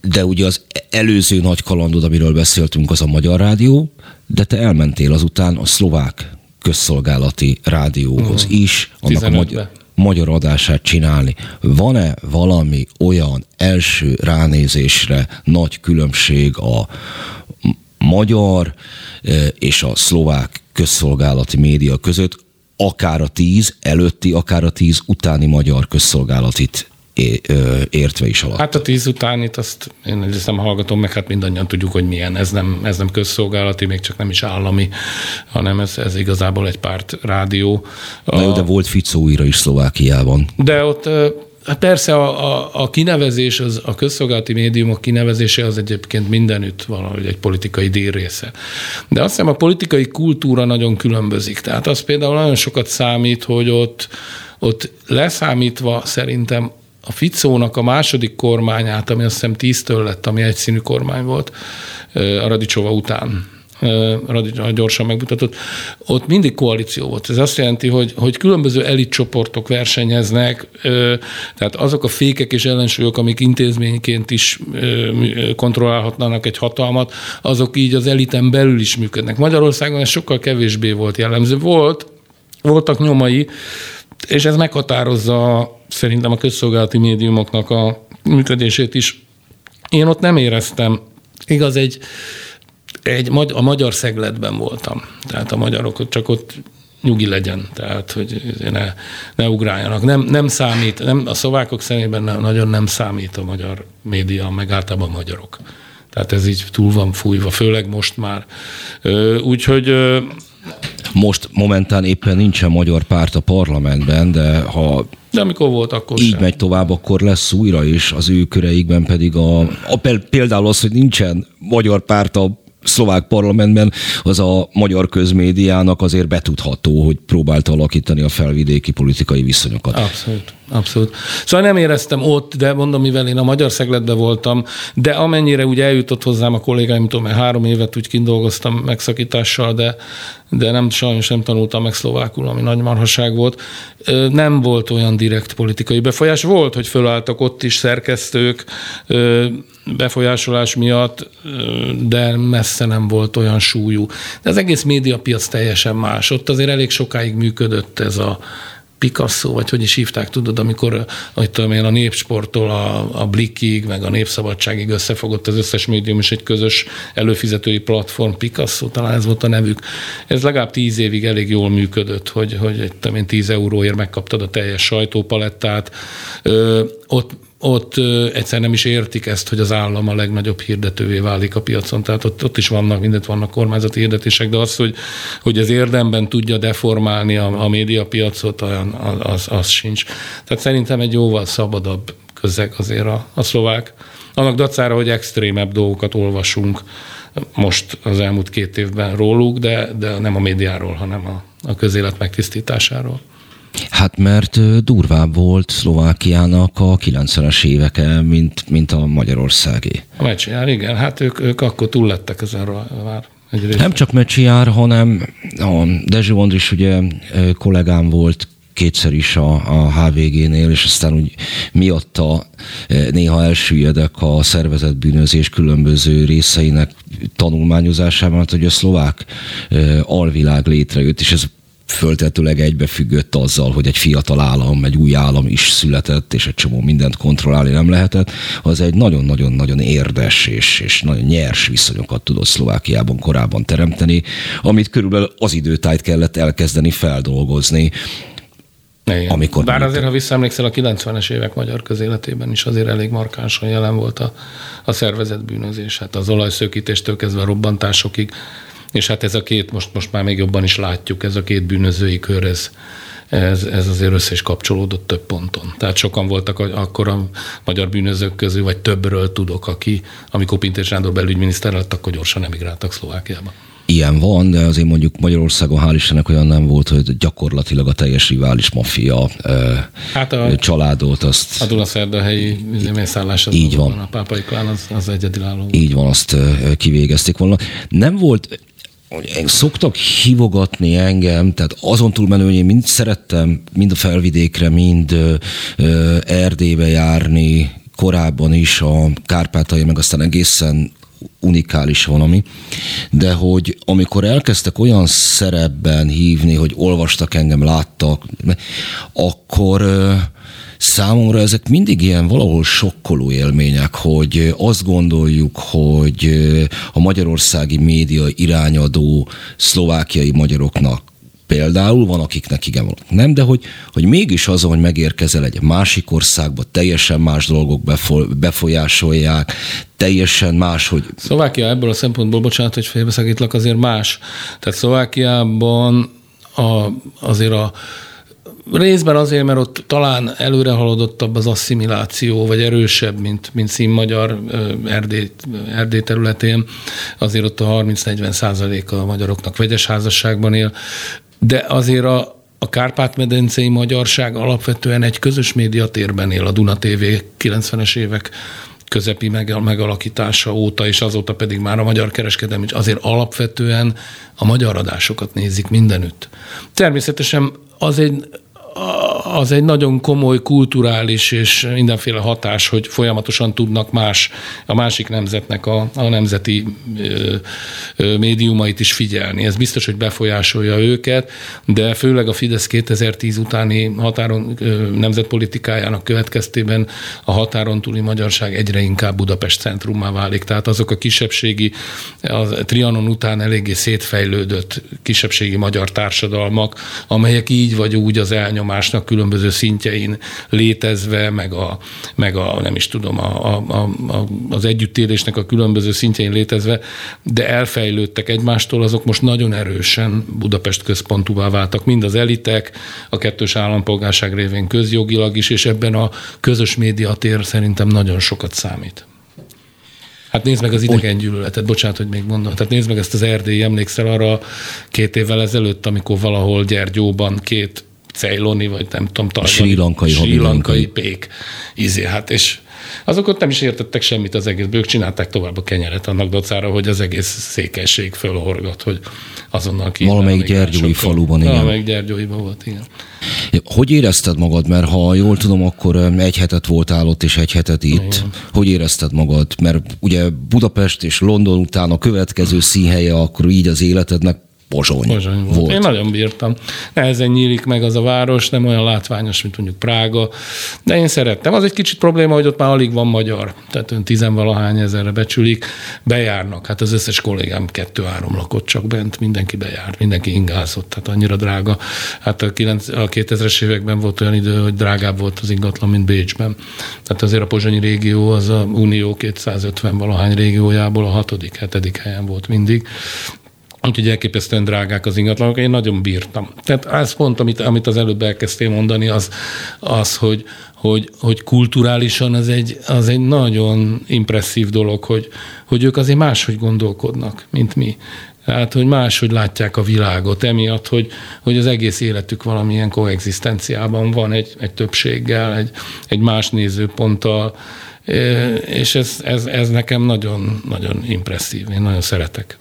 de ugye az előző nagy kalandod, amiről beszéltünk, az a Magyar Rádió, de te elmentél azután a szlovák közszolgálati rádióhoz uh-huh. is, annak a magyar, magyar adását csinálni. Van-e valami olyan első ránézésre nagy különbség a magyar eh, és a szlovák közszolgálati média között, akár a tíz előtti, akár a tíz utáni magyar közszolgálatit értve is alatt. Hát a tíz utánit azt én ezt nem hallgatom meg, hát mindannyian tudjuk, hogy milyen. Ez nem, ez nem közszolgálati, még csak nem is állami, hanem ez, ez igazából egy párt rádió. Na jó, de volt Ficó is Szlovákiában. De ott Hát persze a, a, a kinevezés, az, a közszolgálati médiumok kinevezése az egyébként mindenütt valahogy egy politikai díj része. De azt hiszem a politikai kultúra nagyon különbözik. Tehát az például nagyon sokat számít, hogy ott, ott leszámítva szerintem a Ficónak a második kormányát, ami azt hiszem tíztől lett, ami egyszínű kormány volt, a Radicsova után gyorsan megmutatott, ott mindig koalíció volt. Ez azt jelenti, hogy, hogy különböző elitcsoportok versenyeznek, tehát azok a fékek és ellensúlyok, amik intézményként is kontrollálhatnának egy hatalmat, azok így az eliten belül is működnek. Magyarországon ez sokkal kevésbé volt jellemző. Volt, voltak nyomai, és ez meghatározza szerintem a közszolgálati médiumoknak a működését is. Én ott nem éreztem, igaz, egy, egy, a magyar szegletben voltam. Tehát a magyarok csak ott nyugi legyen, tehát hogy ne, ne ugráljanak. Nem, nem számít, nem, a szlovákok szemében nagyon nem számít a magyar média, meg általában a magyarok. Tehát ez így túl van fújva, főleg most már. Úgyhogy most momentán éppen nincsen magyar párt a parlamentben, de ha de amikor volt, akkor így sem. megy tovább, akkor lesz újra is az ő köreikben pedig a, a például az, hogy nincsen magyar párt a szlovák parlamentben, az a magyar közmédiának azért betudható, hogy próbálta alakítani a felvidéki politikai viszonyokat. Abszolút. Abszolút. Szóval nem éreztem ott, de mondom, mivel én a magyar szegletben voltam, de amennyire úgy eljutott hozzám a kollégáim, tudom, mert három évet úgy kindolgoztam megszakítással, de, de nem, sajnos nem tanultam meg szlovákul, ami nagy marhaság volt. Nem volt olyan direkt politikai befolyás. Volt, hogy fölálltak ott is szerkesztők, befolyásolás miatt, de messze nem volt olyan súlyú. De az egész médiapiac teljesen más. Ott azért elég sokáig működött ez a Picasso, vagy hogy is hívták, tudod, amikor hogy tudom én, a népsporttól a, a Blikig, meg a Népszabadságig összefogott az összes médium, és egy közös előfizetői platform, Picasso, talán ez volt a nevük. Ez legalább tíz évig elég jól működött, hogy, hogy tudom én, tíz euróért megkaptad a teljes sajtópalettát. Ö, ott ott egyszer nem is értik ezt, hogy az állam a legnagyobb hirdetővé válik a piacon. Tehát ott, ott is vannak, mindent vannak kormányzati hirdetések, de az, hogy, hogy az érdemben tudja deformálni a, a médiapiacot, olyan, az, az sincs. Tehát szerintem egy jóval szabadabb közeg azért a, a szlovák. Annak dacára, hogy extrémebb dolgokat olvasunk most az elmúlt két évben róluk, de, de nem a médiáról, hanem a, a közélet megtisztításáról. Hát mert durvább volt Szlovákiának a 90-es éveke, mint, mint a Magyarországi. A Mecsiár, igen, hát ők, ők akkor túl lettek ezen már. Nem csak Mecsiár, hanem a Dezső Andris ugye kollégám volt kétszer is a, a HVG-nél, és aztán úgy miatta néha elsüllyedek a szervezett bűnözés különböző részeinek tanulmányozásában, hát, hogy a szlovák alvilág létrejött, és ez föltetőleg egybefüggött azzal, hogy egy fiatal állam, egy új állam is született, és egy csomó mindent kontrollálni nem lehetett, az egy nagyon-nagyon-nagyon érdes és, és nagyon nyers viszonyokat tudott Szlovákiában korábban teremteni, amit körülbelül az időtájt kellett elkezdeni feldolgozni, igen. Amikor Bár azért, ha visszaemlékszel, a 90-es évek magyar közéletében is azért elég markánsan jelen volt a, a szervezett bűnözés. Hát az olajszökítéstől kezdve a robbantásokig és hát ez a két, most, most már még jobban is látjuk, ez a két bűnözői kör, ez, ez, ez azért össze is kapcsolódott több ponton. Tehát sokan voltak akkor a magyar bűnözők közül, vagy többről tudok, aki, amikor Pintér Sándor belügyminiszter lett, akkor gyorsan emigráltak Szlovákiába. Ilyen van, de azért mondjuk Magyarországon hál' Istennek olyan nem volt, hogy gyakorlatilag a teljes rivális maffia hát a, családot azt... A Dunaszerdahelyi mészállás az így van. A pápai klán az, az egyedülálló. Így van, azt kivégezték volna. Nem volt szoktak hívogatni engem, tehát azon túlmenő, hogy én mind szerettem, mind a felvidékre, mind ö, Erdélybe járni, korábban is a Kárpátai, meg aztán egészen unikális valami, de hogy amikor elkezdtek olyan szerepben hívni, hogy olvastak engem, láttak, akkor Számomra ezek mindig ilyen valahol sokkoló élmények, hogy azt gondoljuk, hogy a magyarországi média irányadó szlovákiai magyaroknak például, van akiknek igen, van nem, de hogy, hogy mégis az, hogy megérkezel egy másik országba, teljesen más dolgok befolyásolják, teljesen más, hogy... Szlovákia ebből a szempontból, bocsánat, hogy félbeszakítlak, azért más. Tehát Szlovákiában a, azért a Részben azért, mert ott talán előre haladottabb az asszimiláció, vagy erősebb, mint, mint színmagyar Erdély, Erdély területén. Azért ott a 30-40 százalék a magyaroknak vegyes házasságban él. De azért a, a Kárpát-medencei magyarság alapvetően egy közös médiatérben él a Duna TV 90-es évek közepi megalakítása óta, és azóta pedig már a magyar kereskedelmi, azért alapvetően a magyar adásokat nézik mindenütt. Természetesen az egy az egy nagyon komoly kulturális és mindenféle hatás, hogy folyamatosan tudnak más, a másik nemzetnek a, a nemzeti ö, ö, médiumait is figyelni. Ez biztos, hogy befolyásolja őket, de főleg a Fidesz 2010 utáni határon ö, nemzetpolitikájának következtében a határon túli magyarság egyre inkább Budapest centrummá válik. Tehát azok a kisebbségi, a Trianon után eléggé szétfejlődött kisebbségi magyar társadalmak, amelyek így vagy úgy az elnyomásnak különböző szintjein létezve, meg a, meg a nem is tudom, a, a, a, az együttélésnek a különböző szintjein létezve, de elfejlődtek egymástól, azok most nagyon erősen Budapest központúvá váltak, mind az elitek, a kettős állampolgárság révén közjogilag is, és ebben a közös médiatér szerintem nagyon sokat számít. Hát nézd meg az idegen gyűlöletet, bocsánat, hogy még mondom. Tehát nézd meg ezt az erdélyi, emlékszel arra két évvel ezelőtt, amikor valahol Gyergyóban két cejloni, vagy nem tudom, tajvani, sri lankai, sri lankai pék. Izé, hát és azok ott nem is értettek semmit az egész, ők csinálták tovább a kenyeret annak dacára, hogy az egész székelység fölhorgat, hogy azonnal ki. Valamelyik gyergyói faluban, igen. Valamelyik gyergyóiban volt, igen. Hogy érezted magad? Mert ha jól tudom, akkor egy hetet voltál ott, és egy hetet itt. Igen. Hogy érezted magad? Mert ugye Budapest és London után a következő színhelye, akkor így az életednek Pozsony, Pozsony volt. volt. Én nagyon bírtam. Nehezen nyílik meg az a város, nem olyan látványos, mint mondjuk Prága, de én szerettem. Az egy kicsit probléma, hogy ott már alig van magyar, tehát ön tizenvalahány ezerre becsülik, bejárnak. Hát az összes kollégám kettő-három lakott csak bent, mindenki bejárt, mindenki ingázott, tehát annyira drága. Hát a, 9, a 2000-es években volt olyan idő, hogy drágább volt az ingatlan, mint Bécsben. Tehát azért a pozsonyi régió az a Unió 250 valahány régiójából a hatodik, hetedik helyen volt mindig. Úgyhogy elképesztően drágák az ingatlanok, én nagyon bírtam. Tehát ez pont, amit, amit az előbb elkezdtél mondani, az, az hogy, hogy, hogy kulturálisan az egy, az egy nagyon impresszív dolog, hogy, hogy ők azért máshogy gondolkodnak, mint mi. Tehát, hogy máshogy látják a világot, emiatt, hogy, hogy az egész életük valamilyen koexisztenciában van egy, egy többséggel, egy, egy más nézőponttal, és ez, ez, ez nekem nagyon, nagyon impresszív. Én nagyon szeretek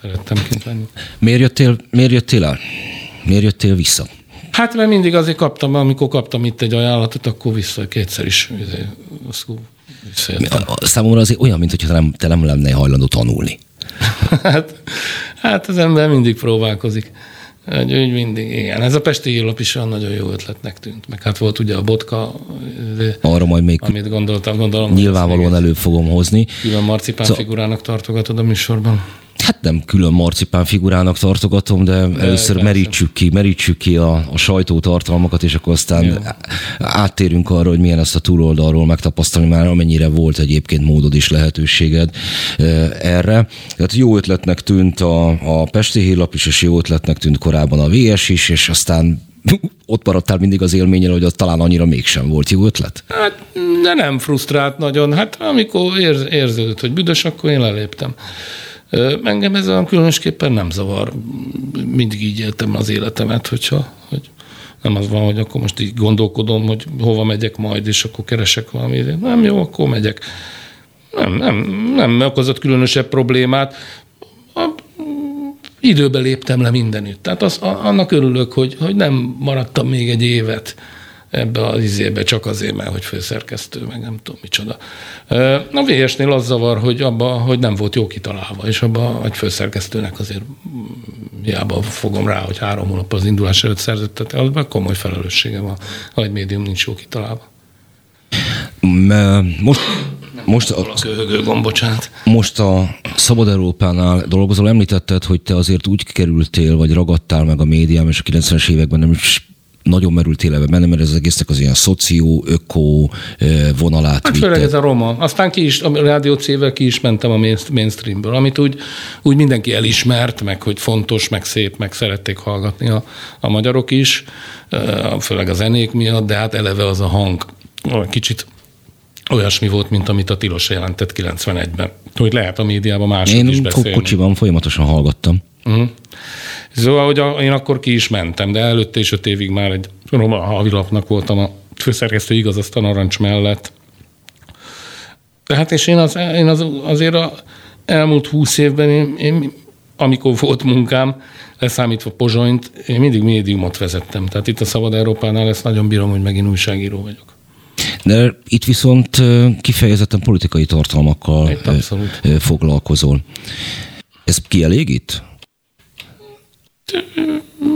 szerettem kint lenni. Miért jöttél, miért jöttél el? Miért jöttél vissza? Hát mert mindig azért kaptam, amikor kaptam itt egy ajánlatot, akkor vissza kétszer is visszajöttem. Számomra azért olyan, mint te nem, te nem lennél hajlandó tanulni. hát, hát az ember mindig próbálkozik. Úgy, úgy mindig, igen. Ez a Pesti hírlap is olyan nagyon jó ötletnek tűnt. Meg hát volt ugye a botka, Arra majd még amit gondoltam, gondolom. Nyilvánvalóan elő fogom hozni. Külön marcipán szóval... figurának tartogatod a műsorban. Hát nem külön marcipán figurának tartogatom, de, de először persze. merítsük ki, merítsük ki a, a sajtótartalmakat, és akkor aztán Jó. áttérünk arra, hogy milyen ezt a túloldalról megtapasztalni már, amennyire volt egyébként módod és lehetőséged erre. Tehát jó ötletnek tűnt a, a Pesti Hírlap is, és jó ötletnek tűnt korábban a VS is, és aztán ott maradtál mindig az élményen, hogy az talán annyira mégsem volt jó ötlet? Hát, de nem frusztrált nagyon. Hát amikor érz, érződött, hogy büdös, akkor én leléptem. Engem ez olyan különösképpen nem zavar. Mindig így éltem az életemet, hogyha hogy nem az van, hogy akkor most így gondolkodom, hogy hova megyek majd, és akkor keresek valami. Nem jó, akkor megyek. Nem, nem, nem okozott különösebb problémát. A, időbe léptem le mindenütt. Tehát az, annak örülök, hogy, hogy nem maradtam még egy évet ebbe az izébe csak azért, mert hogy főszerkesztő, meg nem tudom micsoda. A VS-nél az zavar, hogy abba, hogy nem volt jó kitalálva, és abba egy főszerkesztőnek azért hiába fogom rá, hogy három hónap az indulás előtt szerzett, az komoly felelőssége van, ha egy médium nincs jó kitalálva. Most, most a, a bocsánat. Most a Szabad Európánál dolgozol, említetted, hogy te azért úgy kerültél, vagy ragadtál meg a médiám, és a 90-es években nem is nagyon merültél ebbe benne, mert ez az egésznek az ilyen szoció, öko vonalát Hát főleg ez a roma. Aztán ki is, a rádió cével ki is mentem a mainstreamből, amit úgy, úgy mindenki elismert, meg hogy fontos, meg szép, meg szerették hallgatni a, a magyarok is, főleg a zenék miatt, de hát eleve az a hang kicsit olyasmi volt, mint amit a Tilos jelentett 91-ben. Hogy lehet a médiában mások Én is beszélni. Én kocsiban folyamatosan hallgattam. Uh-huh. Szóval, hogy én akkor ki is mentem, de előtte is öt évig már egy roma havilapnak voltam a főszerkesztő igaz, a narancs mellett. Tehát és én, az, én az, azért a elmúlt húsz évben, én, én, amikor volt munkám, leszámítva Pozsonyt, én mindig médiumot vezettem. Tehát itt a Szabad Európánál ezt nagyon bírom, hogy megint újságíró vagyok. De itt viszont kifejezetten politikai tartalmakkal foglalkozol. Ez kielégít?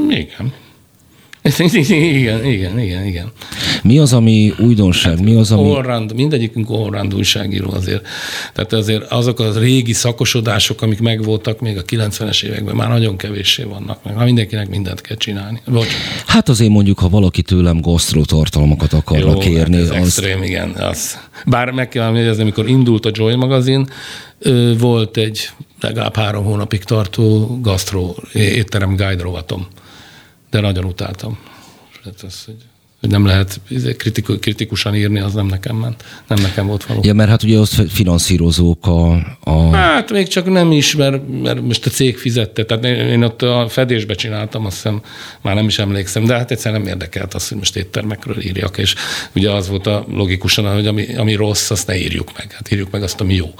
Igen. Igen, igen, igen, igen. Mi az, ami újdonság? Hát, mi az, ami... Allround, mindegyikünk allround újságíró azért. Tehát azért azok az régi szakosodások, amik megvoltak még a 90-es években, már nagyon kevéssé vannak meg. Mindenkinek mindent kell csinálni. Bocs. Hát azért mondjuk, ha valaki tőlem gasztrotartalmakat akarna Jó, kérni. Hát ez az... extrém, igen. Az. Bár meg kell emlékezni, amikor indult a Joy magazin, volt egy legalább három hónapig tartó gasztró étterem guide rovatom. De nagyon utáltam. Hát ez, hogy hogy nem lehet izé, kritikusan írni, az nem nekem ment. Nem nekem volt való. Ja, mert hát ugye azt finanszírozók a, a... Hát még csak nem is, mert, mert most a cég fizette. Tehát én ott a fedésbe csináltam, azt hiszem, már nem is emlékszem, de hát egyszerűen nem érdekelt az, hogy most éttermekről írjak, és ugye az volt a logikusan, hogy ami, ami rossz, azt ne írjuk meg. Hát írjuk meg azt, ami jó.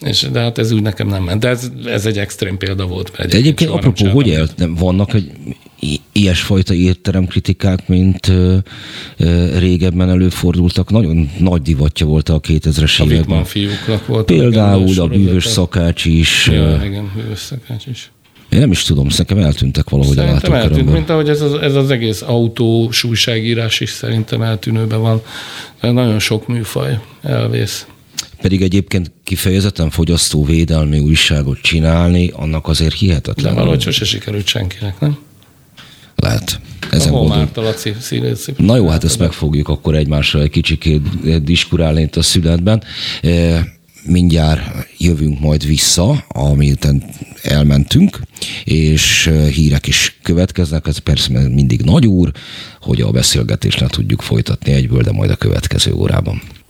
És, de hát ez úgy nekem nem ment. De ez, ez egy extrém példa volt. Mert de egyébként apropó, hogy el, vannak hogy ilyesfajta étteremkritikák, mint ö, ö, régebben előfordultak. Nagyon nagy divatja volt a 2000-es években. A fiúknak volt. Például a bűvös szakács is. Ja, igen, bűvös szakács is. Én nem is tudom, nekem eltűntek valahogy szerintem a eltűnt, mint ahogy ez az, ez az egész autós újságírás is szerintem eltűnőben van. Nagyon sok műfaj elvész pedig egyébként kifejezetten fogyasztóvédelmi újságot csinálni, annak azért hihetetlen. De valahogy sose sikerült senkinek, nem? Lehet. Ezen a Holmártal Na jó, hát ezt meg fogjuk akkor egymásra egy kicsikét diskurálni itt a születben. E, mindjárt jövünk majd vissza, amit elmentünk, és e, hírek is következnek, ez persze mindig nagy úr, hogy a beszélgetést ne tudjuk folytatni egyből, de majd a következő órában.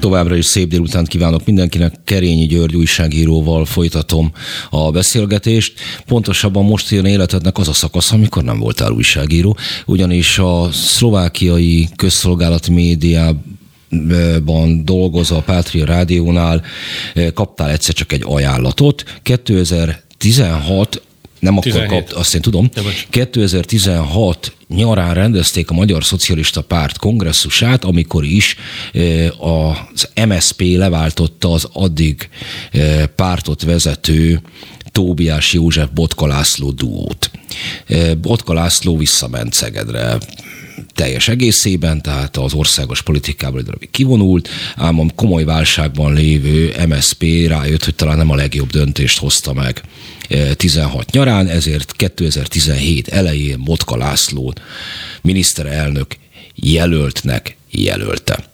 Továbbra is szép délután kívánok mindenkinek. Kerényi György újságíróval folytatom a beszélgetést. Pontosabban most jön életednek az a szakasz, amikor nem voltál újságíró, ugyanis a szlovákiai közszolgálati médiában ban dolgozva a Pátria Rádiónál eh, kaptál egyszer csak egy ajánlatot. 2016 nem akkor 17. kapt, azt én tudom. 2016 nyarán rendezték a Magyar Szocialista Párt kongresszusát, amikor is az MSP leváltotta az addig pártot vezető Tóbiás József Botka László duót. Botka László visszament Szegedre teljes egészében, tehát az országos politikából egy darabig kivonult, ám a komoly válságban lévő MSP rájött, hogy talán nem a legjobb döntést hozta meg 16 e, nyarán, ezért 2017 elején Motka László miniszterelnök jelöltnek jelölte.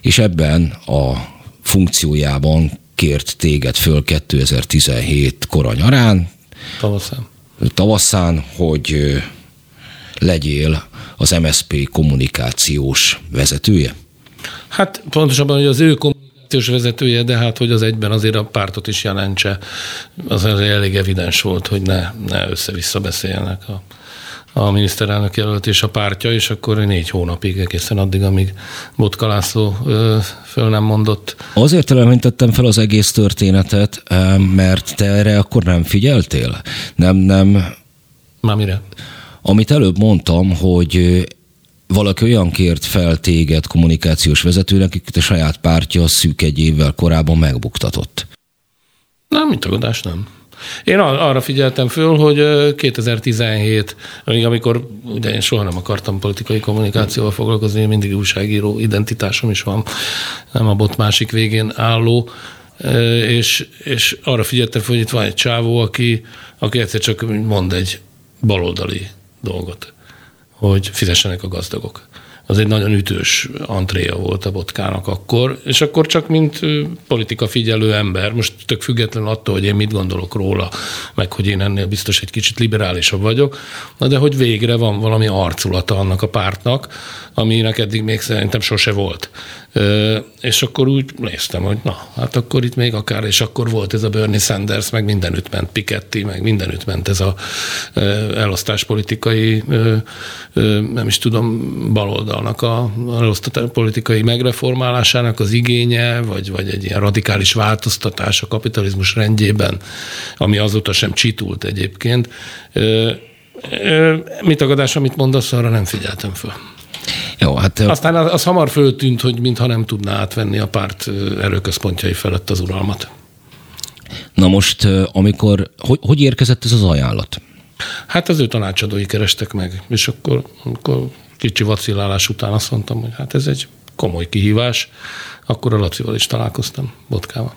És ebben a funkciójában kért téged föl 2017 kora nyarán, tavaszán, tavaszán hogy legyél az MSP kommunikációs vezetője? Hát pontosabban, hogy az ő kommunikációs vezetője, de hát, hogy az egyben azért a pártot is jelentse, az elég evidens volt, hogy ne, ne össze-vissza beszéljenek a, a miniszterelnök jelölt és a pártja, és akkor négy hónapig, egészen addig, amíg Botka László ö, föl nem mondott. Azért elementettem fel az egész történetet, mert te erre akkor nem figyeltél? Nem, nem... Már mire? Amit előbb mondtam, hogy valaki olyan kért fel téged kommunikációs vezetőnek, akit a saját pártja szűk egy évvel korábban megbuktatott. Nem, mint tagadás nem. Én arra figyeltem föl, hogy 2017, amikor ugye én soha nem akartam politikai kommunikációval foglalkozni, én mindig újságíró identitásom is van, nem a bot másik végén álló, és, és arra figyeltem föl, hogy itt van egy csávó, aki, aki egyszer csak mond egy baloldali dolgot, hogy fizessenek a gazdagok. Az egy nagyon ütős antréja volt a botkának akkor, és akkor csak mint politika figyelő ember, most tök független attól, hogy én mit gondolok róla, meg hogy én ennél biztos egy kicsit liberálisabb vagyok, na de hogy végre van valami arculata annak a pártnak, aminek eddig még szerintem sose volt. És akkor úgy néztem, hogy na, hát akkor itt még akár, és akkor volt ez a Bernie Sanders, meg mindenütt ment Piketty, meg mindenütt ment ez a elosztáspolitikai, nem is tudom, baloldalnak a politikai megreformálásának az igénye, vagy, vagy egy ilyen radikális változtatás a kapitalizmus rendjében, ami azóta sem csitult egyébként. Mit tagadás, amit mondasz, arra nem figyeltem föl. Jó, hát... Aztán az, az hamar föltűnt, hogy mintha nem tudná átvenni a párt erőközpontjai felett az uralmat. Na most, amikor, hogy, hogy érkezett ez az ajánlat? Hát az ő tanácsadói kerestek meg, és akkor, akkor kicsi vacillálás után azt mondtam, hogy hát ez egy komoly kihívás, akkor a Lacival is találkoztam, Botkával.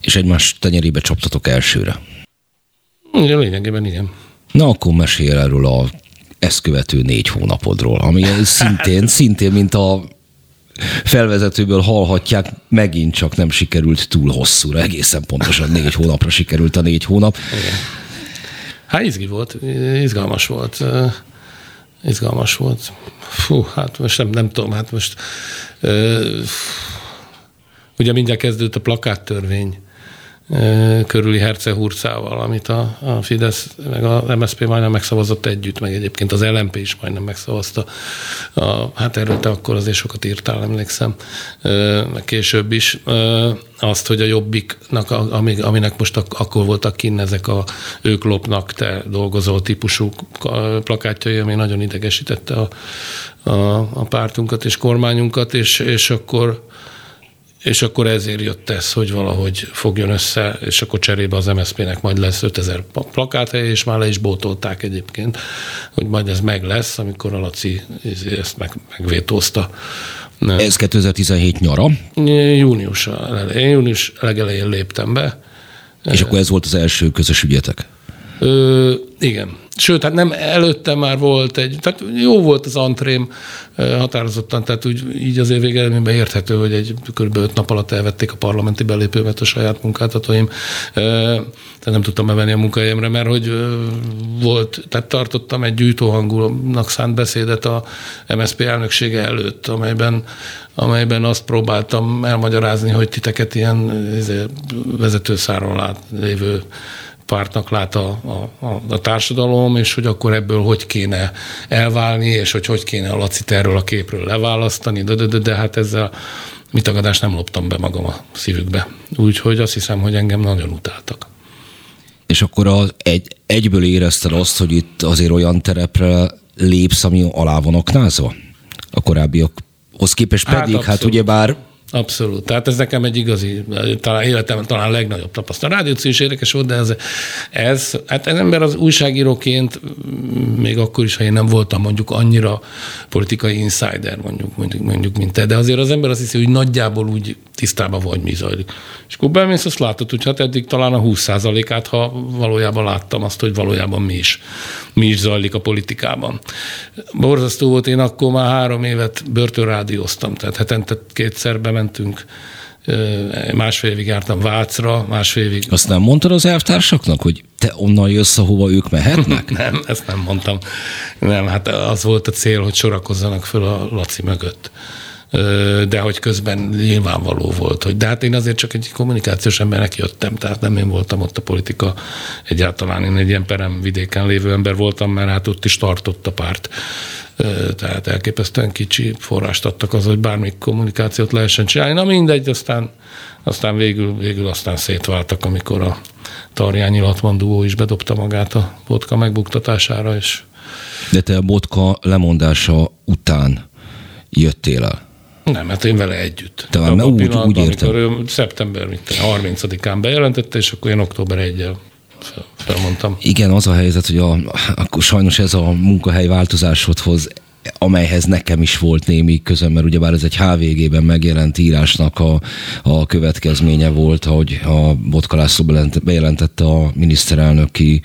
És egymás tenyerébe csaptatok elsőre? Igen, lényegében igen. Na akkor mesél erről a ezt követő négy hónapodról, ami szintén, szintén, mint a felvezetőből hallhatják, megint csak nem sikerült túl hosszúra, egészen pontosan négy hónapra sikerült a négy hónap. Igen. Hát izgi volt, izgalmas volt. Izgalmas volt. Fú, hát most nem, nem tudom, hát most ugye mindjárt kezdődött a plakáttörvény körüli hercehurcával, amit a, a Fidesz meg a MSZP majdnem megszavazott együtt, meg egyébként az LMP is majdnem megszavazta. A, hát erről te akkor azért sokat írtál, emlékszem, meg később is. Azt, hogy a Jobbiknak, aminek most akkor voltak kinn ezek a ők lopnak, te dolgozó típusú plakátjai, ami nagyon idegesítette a, a, a pártunkat és kormányunkat, és, és akkor és akkor ezért jött ez, hogy valahogy fogjon össze, és akkor cserébe az MSZP-nek majd lesz 5000 plakáthely, és már le is bótolták egyébként, hogy majd ez meg lesz, amikor a Laci ezt meg, megvétózta. Ez 2017 nyara? Június, elején, június legelején léptem be. És akkor ez volt az első közös ügyetek? Ö, igen. Sőt, hát nem előtte már volt egy, tehát jó volt az antrém határozottan, tehát úgy, így azért végeredményben érthető, hogy egy kb. öt nap alatt elvették a parlamenti belépőmet a saját munkáltatóim, tehát nem tudtam bevenni a munkahelyemre, mert hogy volt, tehát tartottam egy gyűjtóhangúnak szánt beszédet a MSZP elnöksége előtt, amelyben, amelyben azt próbáltam elmagyarázni, hogy titeket ilyen izé, vezetőszáron lát, lévő pártnak lát a, a, a társadalom, és hogy akkor ebből hogy kéne elválni, és hogy hogy kéne a Lacit erről a képről leválasztani, de, de, de, de hát ezzel mit tagadást nem loptam be magam a szívükbe. Úgyhogy azt hiszem, hogy engem nagyon utáltak. És akkor az egy, egyből érezted azt, hogy itt azért olyan terepre lépsz, ami alá van aknázva? A korábbiakhoz képest hát pedig, hát, hát ugyebár Abszolút. Tehát ez nekem egy igazi, talán életem talán legnagyobb tapasztalat. A rádió is érdekes volt, de ez, ez, hát ez ember az újságíróként, még akkor is, ha én nem voltam mondjuk annyira politikai insider, mondjuk, mondjuk, mondjuk mint te, de azért az ember azt hiszi, hogy nagyjából úgy tisztában vagy, mi zajlik. És akkor bemész, azt látod, hogy hát eddig talán a 20%-át, ha valójában láttam azt, hogy valójában mi is, mi is zajlik a politikában. Borzasztó volt, én akkor már három évet börtönrádióztam, tehát hetente kétszer bementünk másfél évig jártam Vácra, másfél évig. Azt nem mondtad az elvtársaknak, hogy te onnan jössz, ahova ők mehetnek? nem, ezt nem mondtam. Nem, hát az volt a cél, hogy sorakozzanak föl a Laci mögött de hogy közben nyilvánvaló volt, hogy de hát én azért csak egy kommunikációs embernek jöttem, tehát nem én voltam ott a politika egyáltalán, én egy ilyen perem vidéken lévő ember voltam, mert hát ott is tartott a párt tehát elképesztően kicsi forrást adtak az, hogy bármi kommunikációt lehessen csinálni. Na mindegy, aztán, aztán végül, végül aztán szétváltak, amikor a Tarjányi Latman duó is bedobta magát a vodka megbuktatására. És... De te a vodka lemondása után jöttél el? Nem, hát én vele együtt. Te már úgy, úgy értem. Ő szeptember 30-án bejelentette, és akkor én október 1 felmondtam. Igen, az a helyzet, hogy a, akkor sajnos ez a munkahely változásodhoz amelyhez nekem is volt némi közöm, mert ugyebár ez egy HVG-ben megjelent írásnak a, a következménye volt, hogy a Botka László bejelentette a miniszterelnöki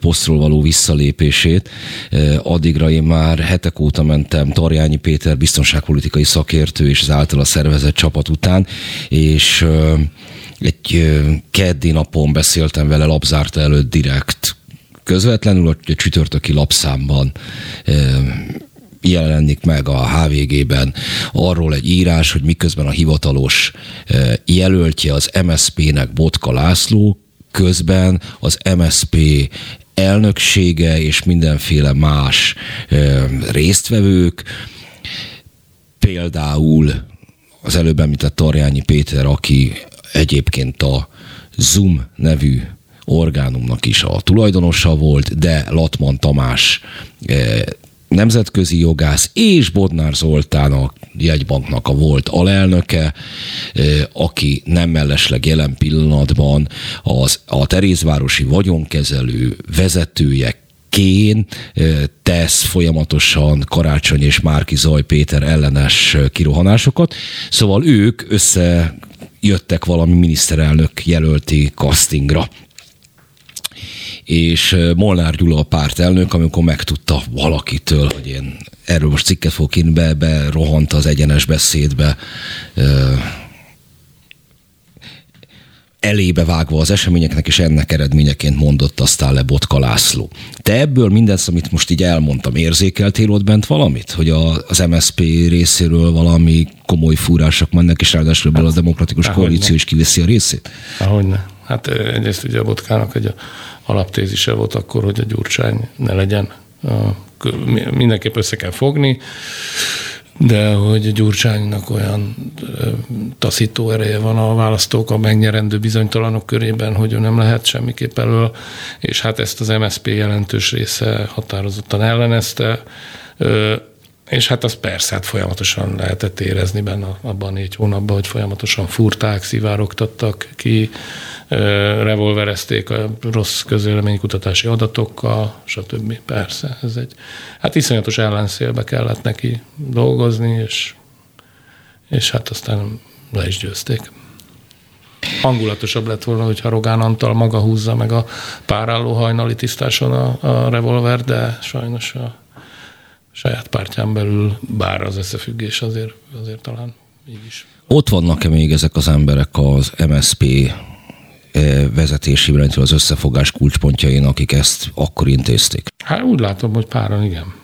posztról való visszalépését. Addigra én már hetek óta mentem Tarjányi Péter biztonságpolitikai szakértő és az általa szervezett csapat után, és egy keddi napon beszéltem vele lapzárta előtt direkt közvetlenül, a csütörtöki lapszámban jelenik meg a HVG-ben arról egy írás, hogy miközben a hivatalos jelöltje az MSZP-nek Botka László, közben az MSZP elnöksége és mindenféle más résztvevők, például az előbb említett Tarjányi Péter, aki egyébként a Zoom nevű orgánumnak is a tulajdonosa volt, de Latman Tamás nemzetközi jogász, és Bodnár Zoltán a jegybanknak a volt alelnöke, aki nem mellesleg jelen pillanatban az, a Terézvárosi vagyonkezelő vezetője Kén tesz folyamatosan Karácsony és Márki Zaj Péter ellenes kirohanásokat. Szóval ők összejöttek valami miniszterelnök jelölti castingra és Molnár Gyula a pártelnök, amikor megtudta valakitől, hogy én erről most cikket fogok írni, be, be rohant az egyenes beszédbe, elébe vágva az eseményeknek, és ennek eredményeként mondott aztán le Botka László. Te ebből mindezt, amit most így elmondtam, érzékeltél ott bent valamit? Hogy a, az MSP részéről valami komoly fúrások mennek, és ráadásul ebből a demokratikus koalíció is kiveszi a részét? Ahogyne. Hát egyrészt ugye a Botkának egy alaptézise volt akkor, hogy a Gyurcsány ne legyen. Mindenképp össze kell fogni de hogy Gyurcsánynak olyan taszító ereje van a választók a megnyerendő bizonytalanok körében, hogy ő nem lehet semmiképp elől, és hát ezt az MSP jelentős része határozottan ellenezte, és hát az persze, hát folyamatosan lehetett érezni benne abban a négy hónapban, hogy folyamatosan furták, szivárogtattak ki, revolverezték a rossz közvéleménykutatási adatokkal, stb. Persze, ez egy, hát iszonyatos ellenszélbe kellett neki dolgozni, és, és hát aztán le is győzték. Hangulatosabb lett volna, hogyha Rogán Antal maga húzza meg a párálló hajnali tisztáson a, a revolver, de sajnos a saját pártján belül, bár az összefüggés azért, azért talán így is. Ott vannak-e még ezek az emberek az MSP eh, vezetésében, az összefogás kulcspontjain, akik ezt akkor intézték? Hát úgy látom, hogy páran igen.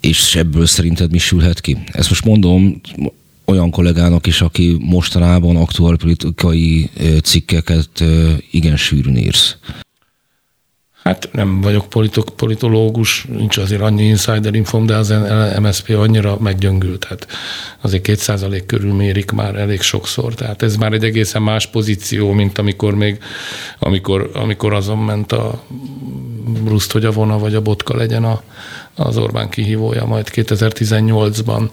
És ebből szerinted mi sülhet ki? Ezt most mondom olyan kollégának is, aki mostanában aktuál politikai eh, cikkeket eh, igen sűrűn írsz. Hát nem vagyok politok, politológus, nincs azért annyi insider infom, de az MSZP annyira meggyöngült. Tehát azért két százalék körül mérik már elég sokszor. Tehát ez már egy egészen más pozíció, mint amikor még, amikor, amikor azon ment a Bruszt, hogy a vona vagy a botka legyen a, az Orbán kihívója majd 2018-ban.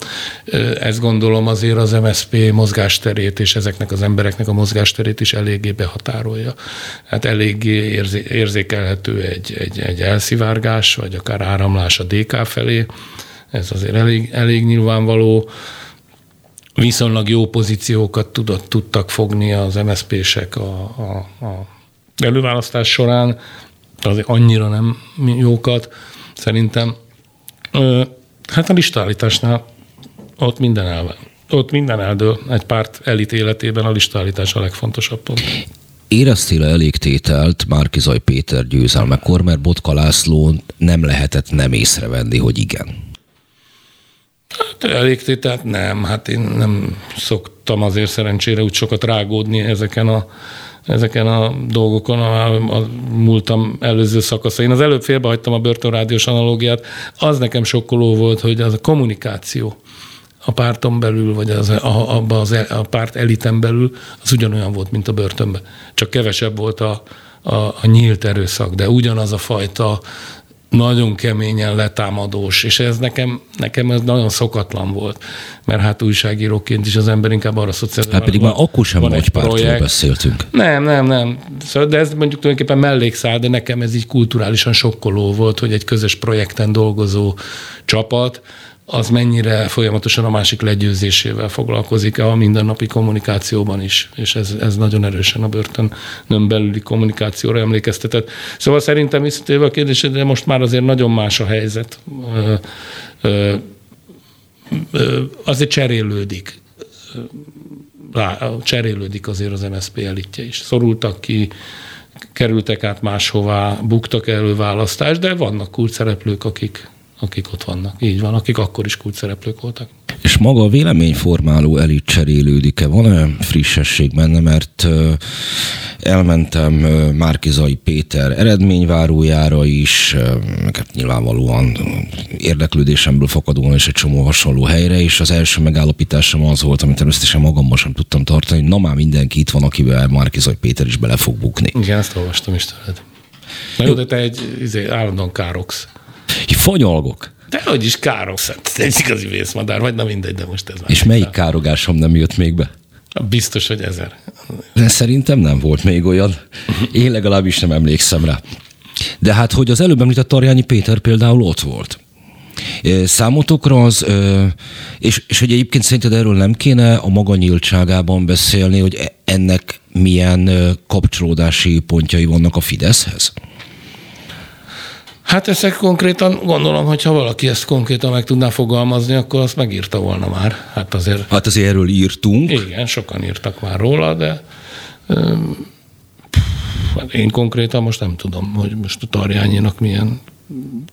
Ezt gondolom azért az MSP mozgásterét és ezeknek az embereknek a mozgásterét is eléggé behatárolja. Hát eléggé érzékelhető egy, egy, egy elszivárgás, vagy akár áramlás a DK felé. Ez azért elég, elég nyilvánvaló viszonylag jó pozíciókat tudott, tudtak fogni az MSZP-sek a, a, a előválasztás során, azért annyira nem jókat, szerintem. Hát a listállításnál ott minden elve. Ott minden eldől. Egy párt elit életében a listállítás a legfontosabb pont. Éreztél -e elég tételt Márkizaj Péter győzelmekor, mert Botka László nem lehetett nem észrevenni, hogy igen? Hát elég tételt nem. Hát én nem szoktam azért szerencsére úgy sokat rágódni ezeken a ezeken a dolgokon a, a múltam előző szakaszain. Az előbb félbehagytam a börtönrádiós analógiát, az nekem sokkoló volt, hogy az a kommunikáció a párton belül, vagy az, a, abba az, a párt eliten belül, az ugyanolyan volt, mint a börtönben. Csak kevesebb volt a, a, a nyílt erőszak, de ugyanaz a fajta nagyon keményen letámadós, és ez nekem, nekem ez nagyon szokatlan volt, mert hát újságíróként is az ember inkább arra szocializál. Hát pedig már akkor sem nagy pártról beszéltünk. Nem, nem, nem. Szóval, de ez mondjuk tulajdonképpen mellékszál, de nekem ez így kulturálisan sokkoló volt, hogy egy közös projekten dolgozó csapat, az mennyire folyamatosan a másik legyőzésével foglalkozik a mindennapi kommunikációban is, és ez, ez nagyon erősen a börtönön belüli kommunikációra emlékeztetett. Szóval szerintem visszatérve a de most már azért nagyon más a helyzet. Azért cserélődik. Cserélődik azért az MSZP elitje is. Szorultak ki, kerültek át máshová, buktak előválasztást, de vannak kulcsszereplők, akik, akik ott vannak. Így van, akik akkor is kulcsszereplők voltak. És maga a véleményformáló elit cserélődik-e? Van-e frissesség benne? Mert elmentem Márkizai Péter eredményvárójára is, meg hát nyilvánvalóan érdeklődésemből fakadóan is egy csomó hasonló helyre, és az első megállapításom az volt, amit természetesen magamban sem tudtam tartani, hogy na már mindenki itt van, akivel Márkizai Péter is bele fog bukni. Igen, ezt olvastam is tőled. Na jó, de te egy izé, állandóan károksz. Fanyalgok. De hogy is károgsz, hát egy igazi vészmadár vagy, na mindegy, de most ez már. És melyik károgásom nem jött még be? Biztos, hogy ezer. De szerintem nem volt még olyan. Én legalábbis nem emlékszem rá. De hát, hogy az előbb említett Tarjányi Péter például ott volt. Számotokra az, és, és hogy egyébként szerinted erről nem kéne a maga nyíltságában beszélni, hogy e, ennek milyen kapcsolódási pontjai vannak a Fideszhez? Hát ezek konkrétan, gondolom, hogy ha valaki ezt konkrétan meg tudná fogalmazni, akkor azt megírta volna már. Hát azért... Hát azért erről írtunk. Igen, sokan írtak már róla, de hát én konkrétan most nem tudom, hogy most a Tarjányinak milyen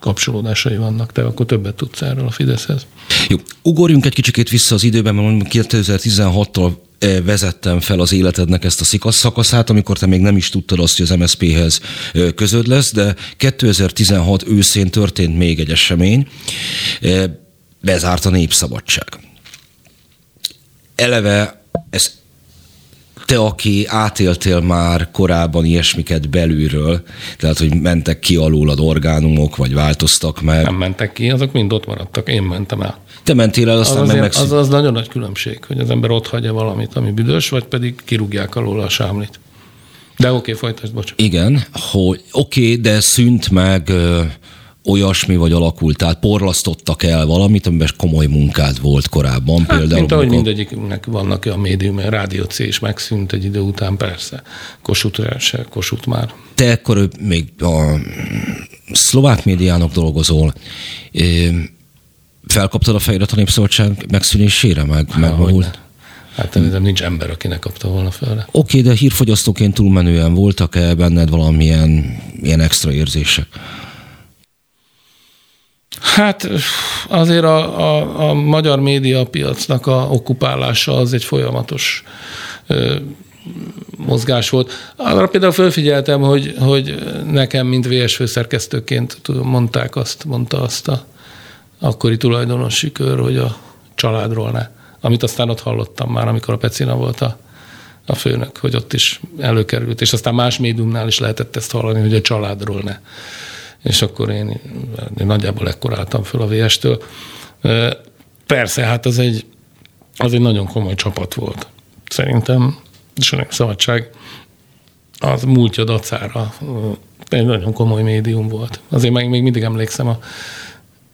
kapcsolódásai vannak, te akkor többet tudsz erről a Fideszhez. Jó, ugorjunk egy kicsikét vissza az időben, mert 2016-tól vezettem fel az életednek ezt a szikasz szakaszát, amikor te még nem is tudtad azt, hogy az MSZP-hez közöd lesz, de 2016 őszén történt még egy esemény, bezárt a népszabadság. Eleve ez te, aki átéltél már korábban ilyesmiket belülről, tehát, hogy mentek ki alulad orgánumok, vagy változtak meg. Nem mentek ki, azok mind ott maradtak, én mentem el. Te mentél el, aztán az meg megszűnt. Az, az nagyon nagy különbség, hogy az ember ott hagyja valamit, ami büdös, vagy pedig kirúgják alól a sámlit. De oké, okay, folytasd, bocs. Igen, hogy oké, okay, de szűnt meg olyasmi vagy alakult, tehát porlasztottak el valamit, amiben komoly munkád volt korábban. Hát, például mint ahogy mindegyiknek vannak a médium, a Rádió C is megszűnt egy idő után, persze. Kossuth se, Kossuth már. Te akkor még a szlovák médiának dolgozol, felkaptad a fejedet a Népszabadság megszűnésére, meg, Há, megmahult? Hát nem nincs ember, akinek kapta volna fel. Oké, okay, de hírfogyasztóként túlmenően voltak-e benned valamilyen ilyen extra érzések? Hát azért a, a, a magyar médiapiacnak a okupálása az egy folyamatos ö, mozgás volt. Arra például felfigyeltem, hogy, hogy nekem, mint VS főszerkesztőként tudom, mondták azt, mondta azt a akkori tulajdonosi kör, hogy a családról ne. Amit aztán ott hallottam már, amikor a Pecina volt a, a főnök, hogy ott is előkerült, és aztán más médiumnál is lehetett ezt hallani, hogy a családról ne és akkor én, én nagyjából ekkor álltam föl a VS-től. Persze, hát az egy, az egy nagyon komoly csapat volt. Szerintem, és a szabadság az múltja dacára egy nagyon komoly médium volt. Azért még, még mindig emlékszem a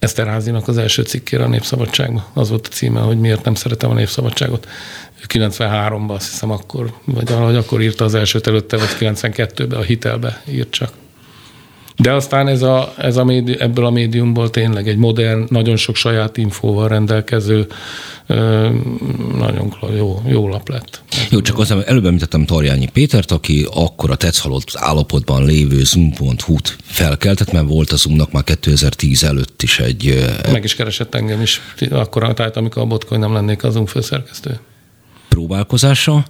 Eszterházinak az első cikkére a Népszabadságban. Az volt a címe, hogy miért nem szeretem a Népszabadságot. 93-ban azt hiszem akkor, vagy valahogy akkor írta az elsőt előtte, vagy 92-ben a hitelbe írt csak. De aztán ez a, ez a médi, ebből a médiumból tényleg egy modern, nagyon sok saját infóval rendelkező, nagyon jó, jó lap lett. Jó, csak az előbb említettem Tarjányi Pétert, aki akkor a tetszhalott állapotban lévő Zoom.hu-t felkeltett, mert volt a Zoomnak már 2010 előtt is egy... Meg is keresett engem is, akkor tehát amikor a Botcoin nem lennék az Zoom főszerkesztő. Próbálkozása.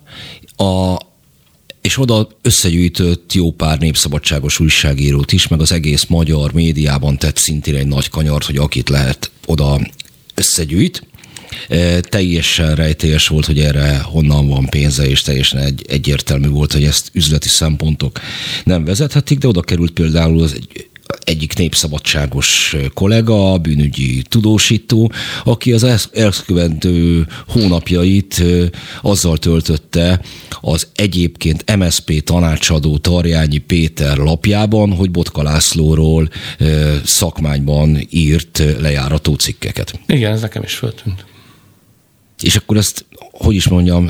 A, és oda összegyűjtött jó pár népszabadságos újságírót is, meg az egész magyar médiában tett szintén egy nagy kanyart, hogy akit lehet oda összegyűjt. E, teljesen rejtélyes volt, hogy erre honnan van pénze, és teljesen egy, egyértelmű volt, hogy ezt üzleti szempontok nem vezethetik, de oda került például az egy egyik népszabadságos kollega, bűnügyi tudósító, aki az elkövető hónapjait azzal töltötte az egyébként MSP tanácsadó Tarjányi Péter lapjában, hogy Botka Lászlóról szakmányban írt lejárató cikkeket. Igen, ez nekem is föltűnt. És akkor ezt hogy is mondjam?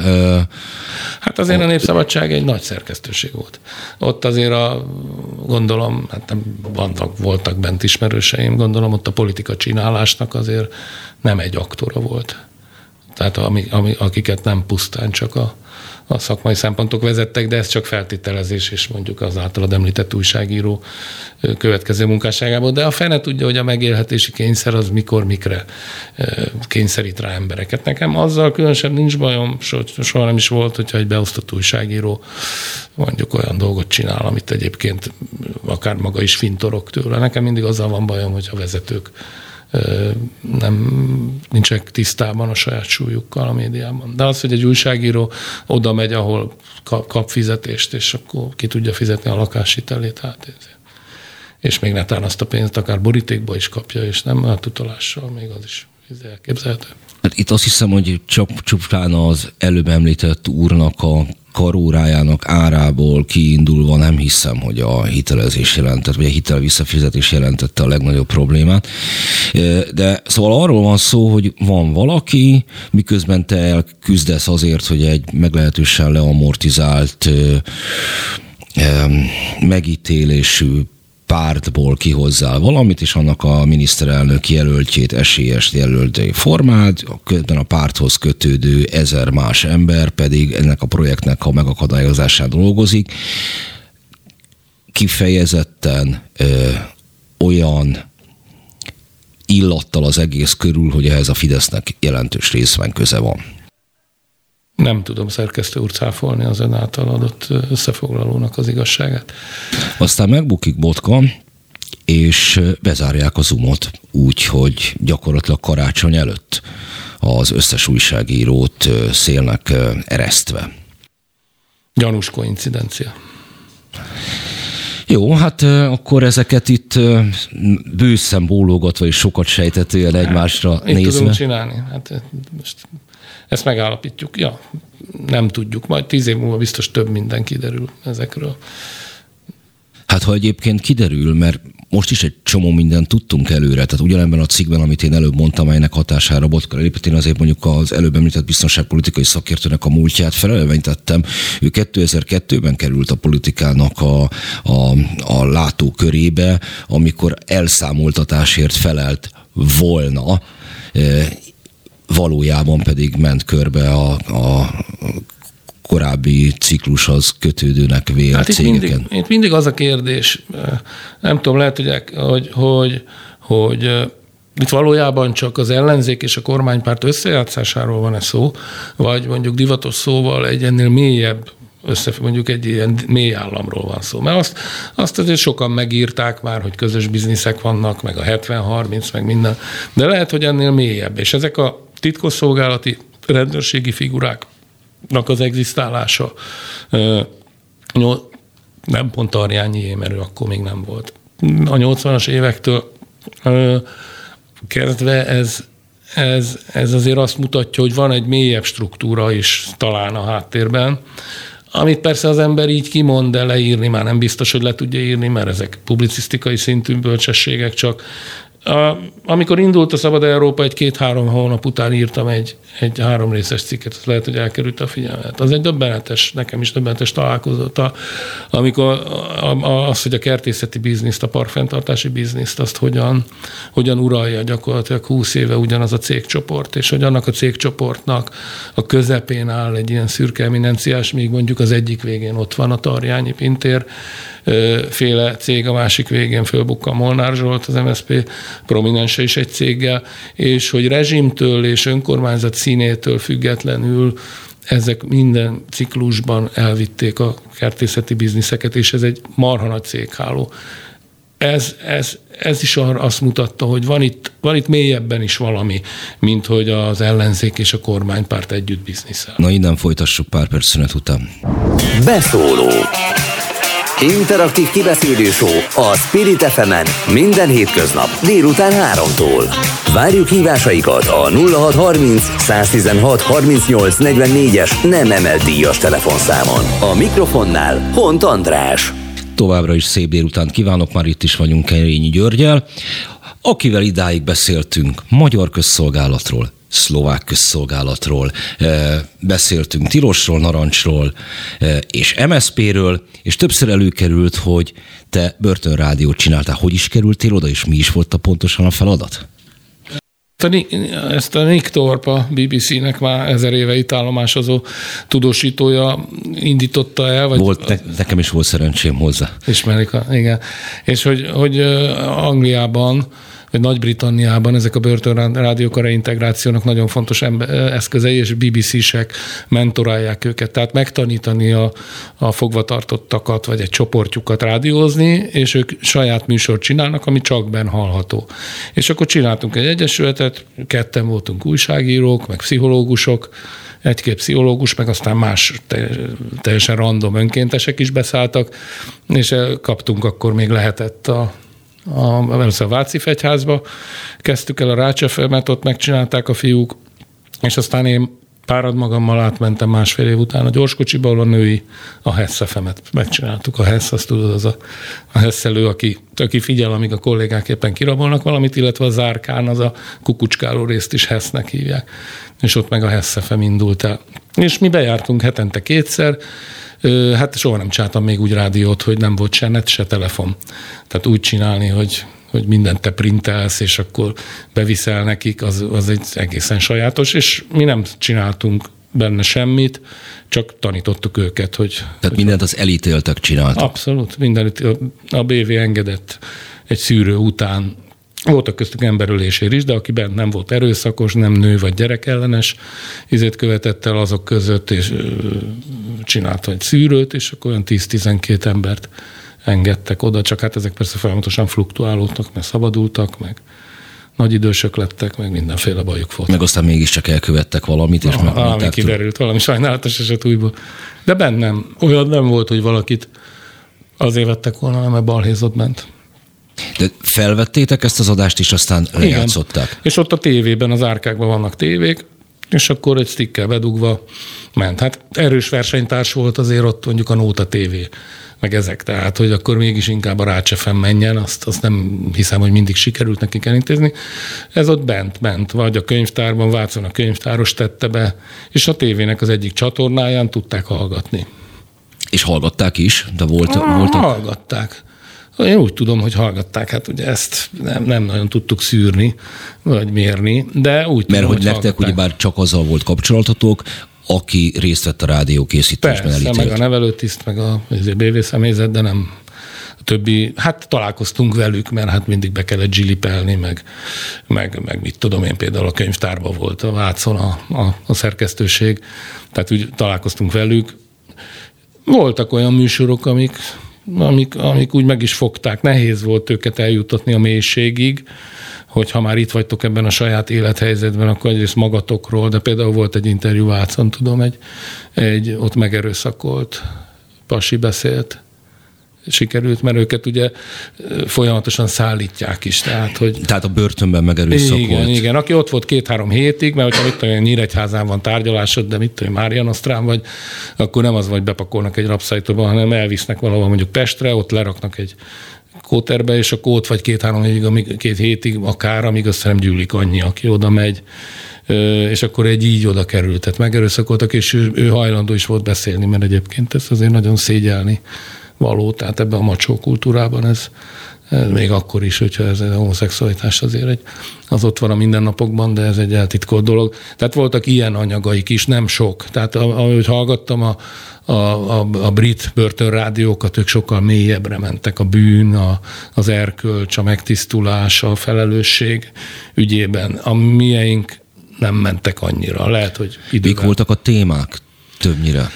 Hát azért a Népszabadság egy nagy szerkesztőség volt. Ott azért a, gondolom, hát nem vannak, voltak bent ismerőseim, gondolom ott a politika csinálásnak azért nem egy aktora volt. Tehát ami, ami, akiket nem pusztán csak a, a szakmai szempontok vezettek, de ez csak feltételezés, és mondjuk az általad említett újságíró következő munkásságából. De a fene tudja, hogy a megélhetési kényszer az mikor, mikre kényszerít rá embereket. Nekem azzal különösen nincs bajom, soha nem is volt, hogyha egy beosztott újságíró mondjuk olyan dolgot csinál, amit egyébként akár maga is fintorok tőle. Nekem mindig azzal van bajom, hogy a vezetők nem nincsenek tisztában a saját súlyukkal a médiában. De az, hogy egy újságíró oda megy, ahol kap fizetést, és akkor ki tudja fizetni a lakáshitelét, hát ez. És még netán azt a pénzt akár borítékba is kapja, és nem a tutolással, még az is elképzelhető. Hát itt azt hiszem, hogy csak csupán az előbb említett úrnak a karórájának árából kiindulva nem hiszem, hogy a hitelezés jelentett, vagy a hitel visszafizetés jelentette a legnagyobb problémát. De szóval arról van szó, hogy van valaki, miközben te elküzdesz azért, hogy egy meglehetősen leamortizált megítélésű pártból kihozzál valamit, és annak a miniszterelnök jelöltjét, esélyes jelöltjét formád, közben a párthoz kötődő ezer más ember pedig ennek a projektnek a megakadályozásán dolgozik. Kifejezetten ö, olyan illattal az egész körül, hogy ehhez a Fidesznek jelentős részben köze van. Nem tudom szerkesztő úr cáfolni az ön által adott összefoglalónak az igazságát. Aztán megbukik Botka, és bezárják a Zoomot úgy, hogy gyakorlatilag karácsony előtt az összes újságírót szélnek eresztve. Gyanús koincidencia. Jó, hát akkor ezeket itt bőszen bólogatva és sokat sejtetően egymásra hát, nézve. tudunk csinálni. Hát most ezt megállapítjuk. Ja, nem tudjuk. Majd tíz év múlva biztos több minden kiderül ezekről. Hát ha egyébként kiderül, mert most is egy csomó mindent tudtunk előre, tehát ugyanebben a cikkben, amit én előbb mondtam, amelynek hatására Botka lépett, én azért mondjuk az előbb említett biztonságpolitikai szakértőnek a múltját felelevenítettem. Ő 2002-ben került a politikának a, a, a látókörébe, amikor elszámoltatásért felelt volna valójában pedig ment körbe a, a korábbi ciklushoz kötődőnek vélt hát itt cégeken. Mindig, itt mindig az a kérdés, nem tudom, lehet, hogy, hogy, hogy, hogy itt valójában csak az ellenzék és a kormánypárt összejátszásáról van-e szó, vagy mondjuk divatos szóval egy ennél mélyebb össze, mondjuk egy ilyen mély államról van szó. Mert azt, azt azért sokan megírták már, hogy közös bizniszek vannak, meg a 70-30, meg minden, de lehet, hogy ennél mélyebb. És ezek a titkosszolgálati rendőrségi figuráknak az egzisztálása nem pont Arjányi mert ő akkor még nem volt. A 80-as évektől kezdve ez, ez, ez azért azt mutatja, hogy van egy mélyebb struktúra is talán a háttérben, amit persze az ember így kimond, de leírni már nem biztos, hogy le tudja írni, mert ezek publicisztikai szintű bölcsességek, csak a, amikor indult a Szabad Európa, egy két-három hónap után írtam egy, egy három részes cikket, az lehet, hogy elkerült a figyelmet. Az egy döbbenetes, nekem is döbbenetes találkozott, a, amikor a, a, az, hogy a kertészeti bizniszt, a parkfenntartási bizniszt, azt hogyan, hogyan uralja gyakorlatilag 20 éve ugyanaz a cégcsoport, és hogy annak a cégcsoportnak a közepén áll egy ilyen szürke eminenciás, még mondjuk az egyik végén ott van a Tarjányi Pintér, féle cég, a másik végén fölbukka Molnár Zsolt, az MSZP prominense is egy céggel, és hogy rezsimtől és önkormányzat színétől függetlenül ezek minden ciklusban elvitték a kertészeti bizniszeket, és ez egy marha nagy cégháló. Ez, ez, ez is azt mutatta, hogy van itt, van itt mélyebben is valami, mint hogy az ellenzék és a kormánypárt együtt bizniszel. Na innen folytassuk pár perc szünet után. Beszóló Interaktív kibeszélő a Spirit fm minden hétköznap délután 3-tól. Várjuk hívásaikat a 0630 116 38 44-es nem emelt díjas telefonszámon. A mikrofonnál Hont András. Továbbra is szép délután kívánok, már itt is vagyunk Kerényi Györgyel, akivel idáig beszéltünk magyar közszolgálatról, szlovák közszolgálatról, eh, beszéltünk Tilosról, Narancsról eh, és MSZP-ről, és többször előkerült, hogy te börtönrádiót csináltál. Hogy is kerültél oda, és mi is volt a pontosan a feladat? Ezt a Nick Thorpe, a BBC-nek már ezer éve itt állomásozó tudósítója indította el. Vagy volt, ne, nekem is volt szerencsém hozzá. Ismerik, igen. És hogy, hogy Angliában hogy Nagy-Britanniában ezek a börtönrádiók a reintegrációnak nagyon fontos eszközei, és BBC-sek mentorálják őket. Tehát megtanítani a, a fogvatartottakat, vagy egy csoportjukat rádiózni, és ők saját műsort csinálnak, ami csak ben hallható. És akkor csináltunk egy egyesületet, ketten voltunk újságírók, meg pszichológusok, egy-két pszichológus, meg aztán más teljesen random önkéntesek is beszálltak, és kaptunk akkor még lehetett a a, a Váci Fegyházba, kezdtük el a Rácsefemet, ott megcsinálták a fiúk, és aztán én párad magammal átmentem másfél év után a gyorskocsiba, ahol a női a Hessefemet megcsináltuk. A Hess, azt tudod, az a, a Hesszelő, aki, aki figyel, amíg a kollégák éppen kirabolnak valamit, illetve a Zárkán, az a kukucskáló részt is Hessnek hívják. És ott meg a Hessefem indult el. És mi bejártunk hetente kétszer, Hát soha nem csináltam még úgy rádiót, hogy nem volt se net, se telefon. Tehát úgy csinálni, hogy hogy mindent te printelsz, és akkor beviszel nekik, az, az egy egészen sajátos, és mi nem csináltunk benne semmit, csak tanítottuk őket, hogy... Tehát hogy mindent az elítéltek csináltak. Abszolút, minden a BV engedett egy szűrő után voltak köztük emberölésért is, de aki bent nem volt erőszakos, nem nő vagy gyerekellenes, izét követett el azok között, és csinált egy szűrőt, és akkor olyan 10-12 embert engedtek oda, csak hát ezek persze folyamatosan fluktuálódtak, mert szabadultak, meg nagy idősök lettek, meg mindenféle bajuk volt. Meg aztán mégiscsak elkövettek valamit, és ah, valami kiderült, valami sajnálatos eset újból. De bennem olyan nem volt, hogy valakit azért vettek volna, mert balhézott bent. De felvettétek ezt az adást, és aztán lejátszották? Igen. És ott a tévében, az árkákban vannak tévék, és akkor egy stickkel bedugva ment. Hát erős versenytárs volt azért ott mondjuk a Nóta TV, meg ezek, tehát hogy akkor mégis inkább a Rácsefem menjen, azt, azt nem hiszem, hogy mindig sikerült nekik elintézni. Ez ott bent, bent, vagy a könyvtárban, Vácon a könyvtáros tette be, és a tévének az egyik csatornáján tudták hallgatni. És hallgatták is, de volt, ah, voltak... Hallgatták. Én úgy tudom, hogy hallgatták, hát ugye ezt nem, nem nagyon tudtuk szűrni, vagy mérni, de úgy Mert tudom, hogy, hogy nektek ugyebár csak azzal volt kapcsolatotok, aki részt vett a rádió készítésben Persze, elítélt. meg a nevelőtiszt, meg a BV személyzet, de nem a többi, hát találkoztunk velük, mert hát mindig be kellett zsilipelni, meg, meg, meg mit tudom én, például a könyvtárban volt a Vácon a, a, a szerkesztőség, tehát úgy találkoztunk velük. Voltak olyan műsorok, amik amik, amik úgy meg is fogták. Nehéz volt őket eljutatni a mélységig, hogy ha már itt vagytok ebben a saját élethelyzetben, akkor egyrészt magatokról, de például volt egy interjú Vácon, tudom, egy, egy ott megerőszakolt pasi beszélt, sikerült, mert őket ugye folyamatosan szállítják is. Tehát, hogy... tehát a börtönben megerőszakolt. Igen, igen. Aki ott volt két-három hétig, mert hogyha mit tudom, Nyíregyházán van tárgyalásod, de mit tudom, Mária Nosztrán vagy, akkor nem az vagy bepakolnak egy rapszájtóba, hanem elvisznek valahol mondjuk Pestre, ott leraknak egy kóterbe, és akkor ott vagy két-három hétig, amíg, két hétig akár, amíg azt nem gyűlik annyi, aki oda megy és akkor egy így oda került. Tehát megerőszakoltak, és ő, ő hajlandó is volt beszélni, mert egyébként ezt azért nagyon szégyelni való, tehát ebben a macsó kultúrában ez, ez még akkor is, hogyha ez a homoszexualitás azért egy, az ott van a mindennapokban, de ez egy eltitkolt dolog. Tehát voltak ilyen anyagaik is, nem sok. Tehát ahogy hallgattam a, a, a, a brit börtönrádiókat, ők sokkal mélyebbre mentek a bűn, a, az erkölcs, a megtisztulás, a felelősség ügyében. A mieink nem mentek annyira. Lehet, hogy időben... Mik voltak a témák többnyire?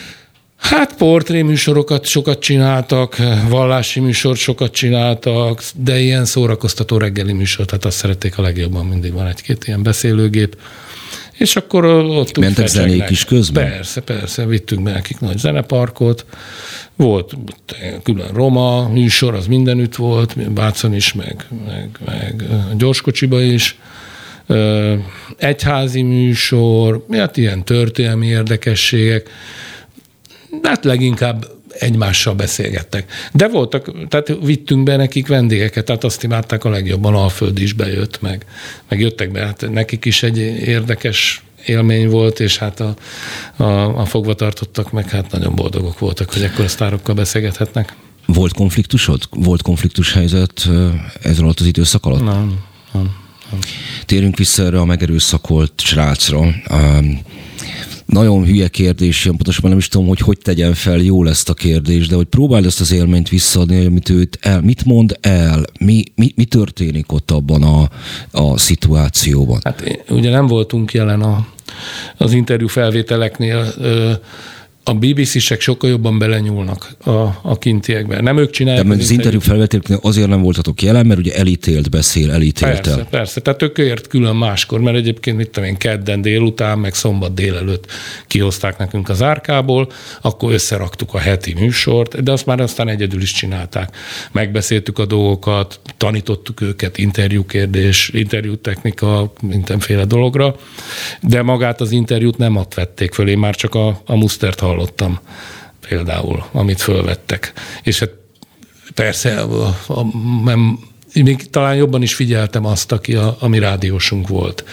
Hát portréműsorokat sokat csináltak, vallási műsort sokat csináltak, de ilyen szórakoztató reggeli műsor, tehát azt szerették a legjobban, mindig van egy-két ilyen beszélőgép. És akkor ott Mentek zenék is közben? Persze, persze, vittünk be nekik nagy zeneparkot, volt külön Roma műsor, az mindenütt volt, Bácon is, meg, meg, meg gyorskocsiba is, egyházi műsor, hát ilyen történelmi érdekességek, hát leginkább egymással beszélgettek. De voltak, tehát vittünk be nekik vendégeket, tehát azt imádták a legjobban, Alföld is bejött, meg, meg jöttek be, hát nekik is egy érdekes élmény volt, és hát a, a, a fogvatartottak meg hát nagyon boldogok voltak, hogy ekkor a sztárokkal beszélgethetnek. Volt konfliktusod? Volt konfliktus helyzet ez alatt az időszak alatt? Nem, nem. nem. Térjünk vissza erre a megerőszakolt srácra nagyon hülye kérdés, pontosan nem is tudom, hogy hogy tegyen fel jól ezt a kérdést, de hogy próbáld ezt az élményt visszaadni, amit őt el, mit mond el, mi, mi, mi történik ott abban a, a szituációban? Hát ugye nem voltunk jelen a, az interjú felvételeknél, a BBC-sek sokkal jobban belenyúlnak a, a kintiekbe. Nem ők csinálják. De az, interjú felvételeknél azért nem voltatok jelen, mert ugye elítélt beszél, elítélt Persze, persze. Tehát ők ért külön máskor, mert egyébként mit tudom én, kedden délután, meg szombat délelőtt kihozták nekünk az árkából, akkor összeraktuk a heti műsort, de azt már aztán egyedül is csinálták. Megbeszéltük a dolgokat, tanítottuk őket interjúkérdés, interjútechnika, mindenféle dologra, de magát az interjút nem ott vették föl, én már csak a, a mustert hallottam például, amit fölvettek. És hát persze a, a, nem, még talán jobban is figyeltem azt, aki a, a mi rádiósunk volt,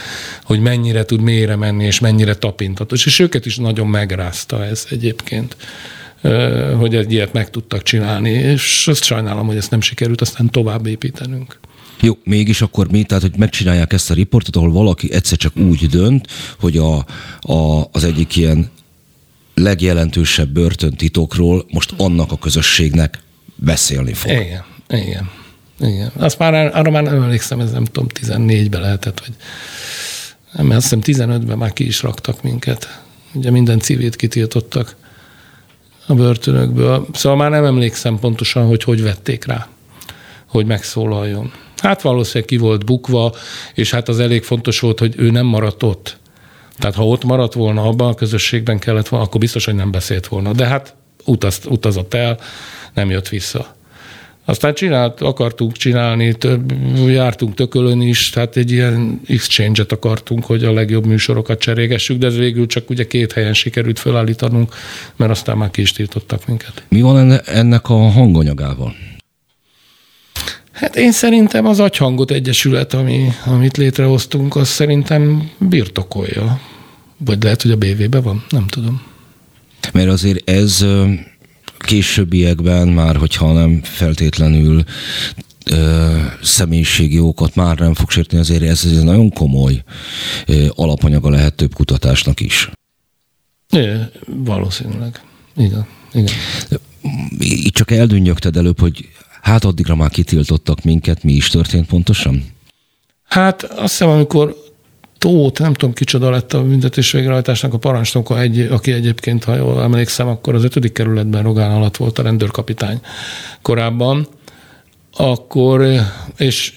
hogy mennyire tud mélyre menni, és mennyire tapintatos. És őket is nagyon megrázta ez egyébként hogy egy ilyet meg tudtak csinálni, és azt sajnálom, hogy ezt nem sikerült aztán tovább építenünk. Jó, mégis akkor mi, tehát hogy megcsinálják ezt a riportot, ahol valaki egyszer csak úgy dönt, hogy a, a, az egyik ilyen legjelentősebb börtöntitokról most annak a közösségnek beszélni fog. Igen, igen. Igen. Azt már, arra már nem emlékszem, ez nem tudom, 14-ben lehetett, vagy nem, azt hiszem 15-ben már ki is raktak minket. Ugye minden civilt kitiltottak a börtönökből. Szóval már nem emlékszem pontosan, hogy hogy vették rá, hogy megszólaljon. Hát valószínűleg ki volt bukva, és hát az elég fontos volt, hogy ő nem maradt ott. Tehát ha ott maradt volna, abban a közösségben kellett volna, akkor biztos, hogy nem beszélt volna. De hát utazt, utazott el, nem jött vissza. Aztán csinált, akartunk csinálni, több, jártunk tökölön is, tehát egy ilyen exchange-et akartunk, hogy a legjobb műsorokat cserégessük, de ez végül csak ugye két helyen sikerült felállítanunk, mert aztán már ki is tiltottak minket. Mi van ennek a hanganyagával? Hát én szerintem az Agyhangot Egyesület, ami, amit létrehoztunk, az szerintem birtokolja. Vagy lehet, hogy a BV-be van, nem tudom. Mert azért ez későbbiekben már, hogyha nem feltétlenül ö, személyiségi okat már nem fog sérteni, azért ez egy nagyon komoly ö, alapanyaga lehet több kutatásnak is. É, valószínűleg. Igen. Igen. Itt csak eldünnyögted előbb, hogy hát addigra már kitiltottak minket, mi is történt pontosan? Hát azt hiszem, amikor Tóth, nem tudom kicsoda lett a büntetés végrehajtásnak a parancsnoka, egy, aki egyébként, ha jól emlékszem, akkor az ötödik kerületben Rogán alatt volt a rendőrkapitány korábban, akkor, és,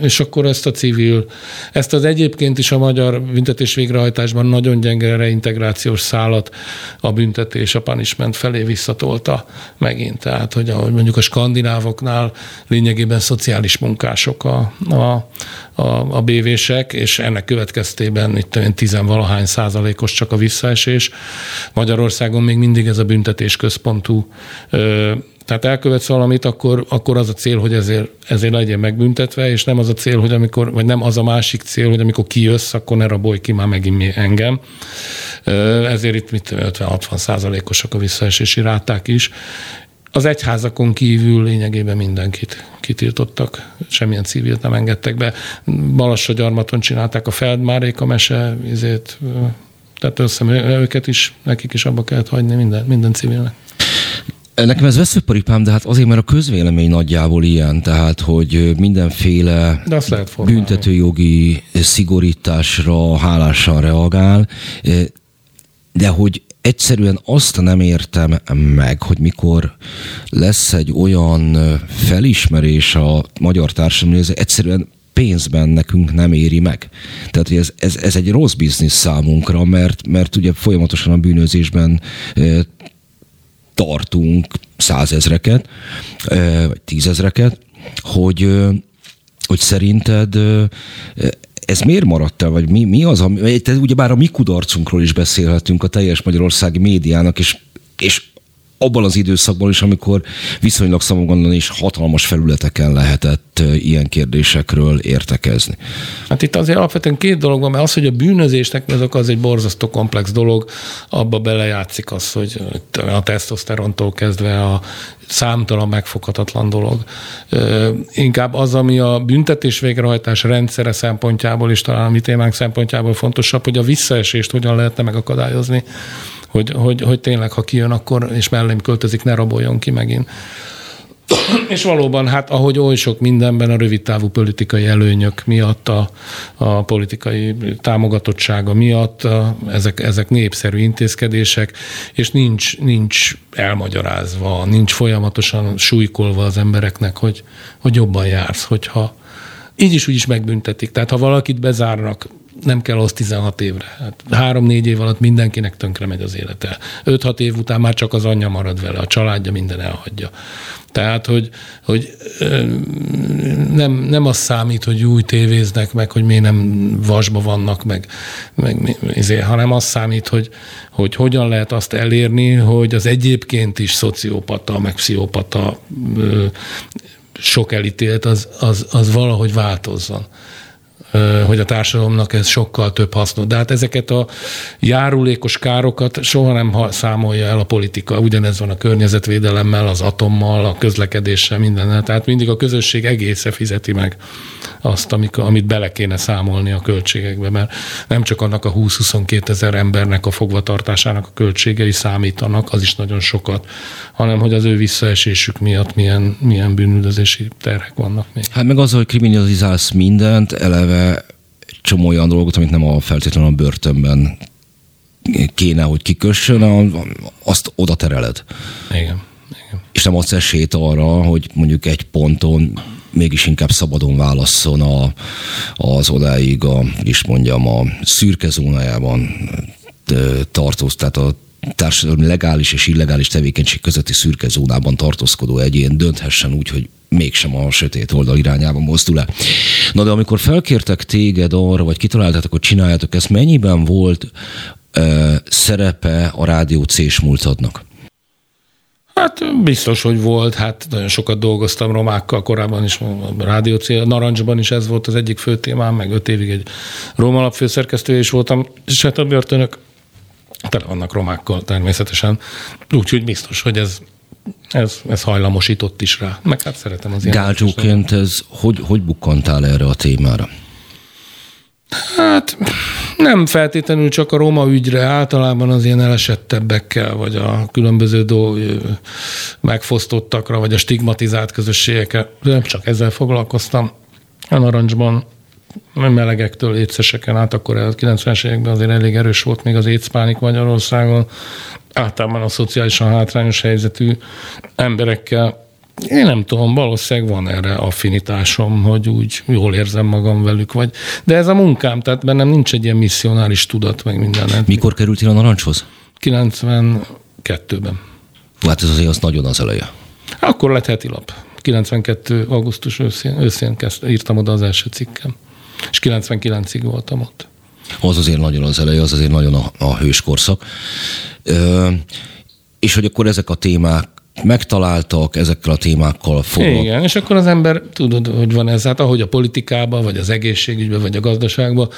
és akkor ezt a civil, ezt az egyébként is a magyar büntetés végrehajtásban nagyon gyenge reintegrációs szálat a büntetés, a punishment felé visszatolta megint. Tehát, hogy ahogy mondjuk a skandinávoknál lényegében szociális munkások a, a, a, a BV-sek, és ennek következtében itt tizenvalahány százalékos csak a visszaesés. Magyarországon még mindig ez a büntetés központú tehát elkövetsz valamit, akkor, akkor az a cél, hogy ezért, ezért legyen megbüntetve, és nem az a cél, hogy amikor, vagy nem az a másik cél, hogy amikor kijössz, akkor ne rabolj ki már megint engem. Ezért itt mit 50-60 százalékosak a visszaesési ráták is. Az egyházakon kívül lényegében mindenkit kitiltottak, semmilyen civilt nem engedtek be. Balassagyarmaton csinálták a Feldmárék a mese, izét, tehát össze őket is, nekik is abba kellett hagyni minden, minden civilnek. Nekem ez veszőparipám, de hát azért, mert a közvélemény nagyjából ilyen, tehát, hogy mindenféle büntetőjogi szigorításra hálásan reagál, de hogy egyszerűen azt nem értem meg, hogy mikor lesz egy olyan felismerés a magyar társadalom, hogy ez egyszerűen pénzben nekünk nem éri meg. Tehát hogy ez, ez, ez egy rossz biznisz számunkra, mert, mert ugye folyamatosan a bűnözésben tartunk százezreket, vagy tízezreket, hogy, hogy szerinted ez miért maradt el, vagy mi, mi az, ami, ugyebár a mi kudarcunkról is beszélhetünk a teljes magyarországi médiának, és, és abban az időszakban is, amikor viszonylag szabadon és hatalmas felületeken lehetett ilyen kérdésekről értekezni. Hát itt azért alapvetően két dolog van, mert az, hogy a bűnözésnek azok az egy borzasztó komplex dolog, abba belejátszik az, hogy a tesztoszterontól kezdve a számtalan megfoghatatlan dolog. Inkább az, ami a büntetés végrehajtás rendszere szempontjából és talán a mi témánk szempontjából fontosabb, hogy a visszaesést hogyan lehetne megakadályozni hogy, hogy, hogy tényleg, ha kijön, akkor és mellém költözik, ne raboljon ki megint. És valóban, hát ahogy oly sok mindenben a rövidtávú politikai előnyök miatt, a, a politikai támogatottsága miatt, a, ezek, ezek népszerű intézkedések, és nincs, nincs elmagyarázva, nincs folyamatosan súlykolva az embereknek, hogy, hogy jobban jársz, hogyha így is úgy is megbüntetik. Tehát ha valakit bezárnak nem kell az 16 évre. Hát három-négy év alatt mindenkinek tönkre megy az élete. 5-6 év után már csak az anyja marad vele, a családja minden elhagyja. Tehát, hogy, hogy nem, nem az számít, hogy új tévéznek meg, hogy miért nem vasba vannak, meg, meg ezért, hanem az számít, hogy, hogy hogyan lehet azt elérni, hogy az egyébként is szociopata, meg pszichopata sok elítélt, az, az, az valahogy változzon hogy a társadalomnak ez sokkal több hasznot. De hát ezeket a járulékos károkat soha nem számolja el a politika. Ugyanez van a környezetvédelemmel, az atommal, a közlekedéssel, mindennel. Tehát mindig a közösség egésze fizeti meg azt, amit bele kéne számolni a költségekbe, mert nem csak annak a 20-22 ezer embernek a fogvatartásának a költségei számítanak, az is nagyon sokat, hanem hogy az ő visszaesésük miatt milyen, milyen bűnüldözési terhek vannak még. Hát meg az, hogy kriminalizálsz mindent, eleve csomó olyan dolgot, amit nem a feltétlenül a börtönben kéne, hogy kikössön, azt oda tereled. Igen. Igen. És nem adsz esélyt arra, hogy mondjuk egy ponton mégis inkább szabadon válasszon a, az odáig, a, is mondjam, a szürke zónájában tartóz, tehát a társadalmi legális és illegális tevékenység közötti szürke zónában tartózkodó egyén dönthessen úgy, hogy mégsem a sötét oldal irányába mozdul el. Na de amikor felkértek téged arra, vagy kitaláltátok, hogy csináljátok ezt, mennyiben volt ö, szerepe a rádió C múltadnak? Hát biztos, hogy volt, hát nagyon sokat dolgoztam romákkal korábban is, a rádió cél, Narancsban is ez volt az egyik fő témám, meg öt évig egy roma főszerkesztő is voltam, és hát a börtönök tele vannak romákkal természetesen, úgyhogy biztos, hogy ez ez, ez hajlamosított is rá. Meg hát szeretem az ilyen. Gálcsóként ez hogy, hogy bukkantál erre a témára? Hát nem feltétlenül csak a roma ügyre, általában az ilyen elesettebbekkel, vagy a különböző do, megfosztottakra, vagy a stigmatizált közösségekkel. Nem csak ezzel foglalkoztam. A narancsban melegektől étszeseken át, akkor a 90-es években azért elég erős volt még az étszpánik Magyarországon, általában a szociálisan hátrányos helyzetű emberekkel én nem tudom, valószínűleg van erre affinitásom, hogy úgy jól érzem magam velük, vagy, de ez a munkám, tehát bennem nincs egy ilyen misszionáris tudat, meg minden. Mikor kerültél a narancshoz? 92-ben. Hát ez azért az nagyon az eleje. Akkor lett heti lap. 92. augusztus őszén, őszén kezd, írtam oda az első cikkem. És 99-ig voltam ott. Az azért nagyon az eleje, az azért nagyon a, a hőskorszak. Ö, és hogy akkor ezek a témák megtaláltak ezekkel a témákkal foglalkozni. Igen, és akkor az ember tudod, hogy van ez, hát ahogy a politikában, vagy az egészségügyben, vagy a gazdaságban,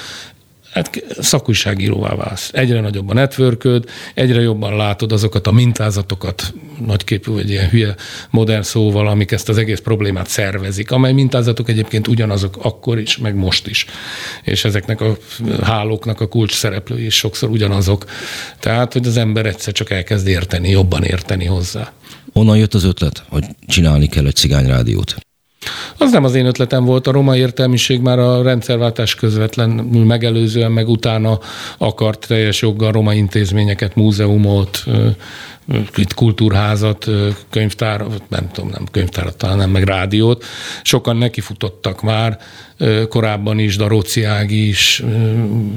hát szakújságíróvá válsz. Egyre nagyobb a networköd, egyre jobban látod azokat a mintázatokat, nagyképű vagy ilyen hülye modern szóval, amik ezt az egész problémát szervezik, amely mintázatok egyébként ugyanazok akkor is, meg most is. És ezeknek a hálóknak a kulcs szereplői is sokszor ugyanazok. Tehát, hogy az ember egyszer csak elkezd érteni, jobban érteni hozzá. Honnan jött az ötlet, hogy csinálni kell egy cigányrádiót? Az nem az én ötletem volt, a roma értelmiség már a rendszerváltás közvetlenül megelőzően, meg utána akart teljes joggal roma intézményeket, múzeumot, kultúrházat, könyvtár, nem tudom, nem könyvtárat talán nem, meg rádiót. Sokan nekifutottak már, korábban is, Daróci Ági is,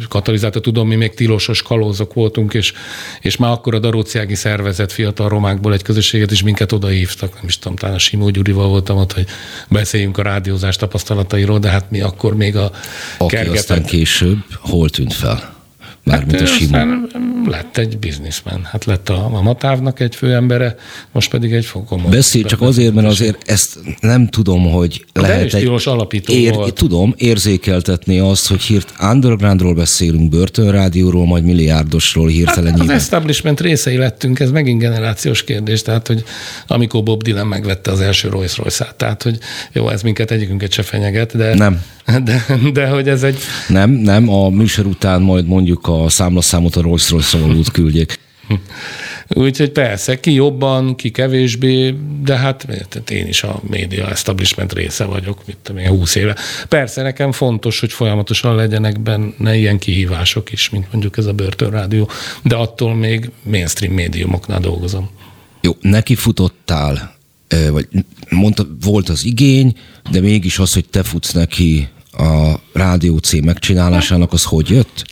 katalizátor, tudom, mi még tilosos kalózok voltunk, és, és már akkor a Daróci Ági szervezet fiatal romákból egy közösséget, és minket odaívtak, nem is tudom, talán a Simó Gyurival voltam ott, hogy beszéljünk a rádiózás tapasztalatairól, de hát mi akkor még a Aki kergetet... aztán később hol tűnt fel? Mármint hát, a Simon. lett egy bizniszmen. Hát lett a, a Matávnak egy főembere, most pedig egy fokomon. Beszélj csak azért, mert azért ezt nem tudom, hogy lehet egy... alapító ér, volt. Tudom, érzékeltetni azt, hogy hírt undergroundról beszélünk, börtönrádióról, majd milliárdosról hirtelen hát, Az establishment részei lettünk, ez megint generációs kérdés, tehát, hogy amikor Bob Dylan megvette az első Rolls royce tehát, hogy jó, ez minket egyikünket se fenyeget, de... Nem. De, de hogy ez egy... Nem, nem, a műsor után majd mondjuk a számlaszámot a Rolls Royce-ról küldjék. Úgyhogy persze, ki jobban, ki kevésbé, de hát én is a média establishment része vagyok, mit tudom én, 20 éve. Persze nekem fontos, hogy folyamatosan legyenek benne ilyen kihívások is, mint mondjuk ez a börtönrádió, de attól még mainstream médiumoknál dolgozom. Jó, neki futottál, vagy mondta, volt az igény, de mégis az, hogy te futsz neki a Rádió C megcsinálásának, az hogy jött?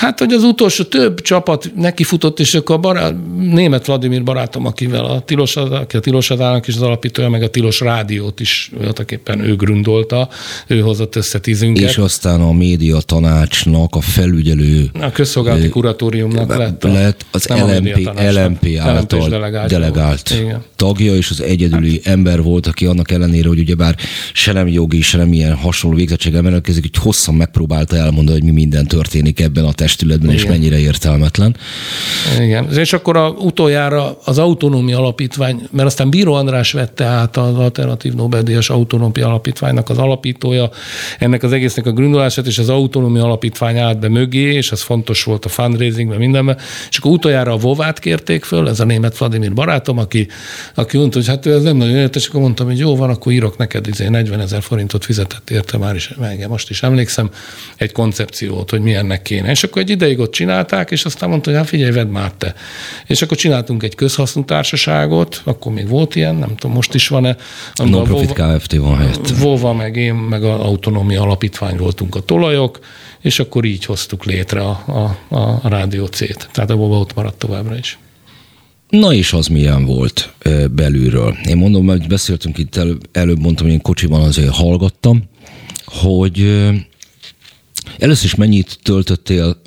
Hát, hogy az utolsó több csapat nekifutott, és akkor a barát, német Vladimir barátom, akivel a Tilos, aki a Tilos Adának is az alapítója, meg a Tilos Rádiót is voltaképpen ő grundolta, ő hozott össze tízünket. És aztán a média tanácsnak a felügyelő... A közszolgálati kuratóriumnak lett, a, lett az LMP, LMP által delegált, delegált Igen. tagja, és az egyedüli hát. ember volt, aki annak ellenére, hogy ugyebár se nem jogi, se nem ilyen hasonló végzettséggel rendelkezik, hogy hosszan megpróbálta elmondani, hogy mi minden történik ebben a testületben, Igen. és mennyire értelmetlen. Igen, és akkor a, utoljára az autonómia alapítvány, mert aztán Bíró András vette át az alternatív Nobel-díjas autonómia alapítványnak az alapítója, ennek az egésznek a grundolását, és az autonómia alapítvány állt be mögé, és ez fontos volt a fundraisingben, mindenben, és akkor utoljára a Vovát kérték föl, ez a német Vladimir barátom, aki, aki mondta, hogy hát ő ez nem nagyon értes, akkor mondtam, hogy jó van, akkor írok neked izé 40 ezer forintot fizetett érte már is, meg most is emlékszem, egy koncepciót, hogy milyennek kéne. És akkor egy ideig ott csinálták, és aztán mondta, hogy hát figyelj, vedd már te. És akkor csináltunk egy közhasznú társaságot, akkor még volt ilyen, nem tudom, most is van-e. A Non-profit Kft. van helyett. Vova, meg én, meg az autonómia alapítvány voltunk a tolajok, és akkor így hoztuk létre a, a, a Rádió C-t. Tehát a Vova ott maradt továbbra is. Na és az milyen volt belülről? Én mondom, mert beszéltünk itt előbb, előbb mondtam, hogy én kocsiban azért hallgattam, hogy először is mennyit töltöttél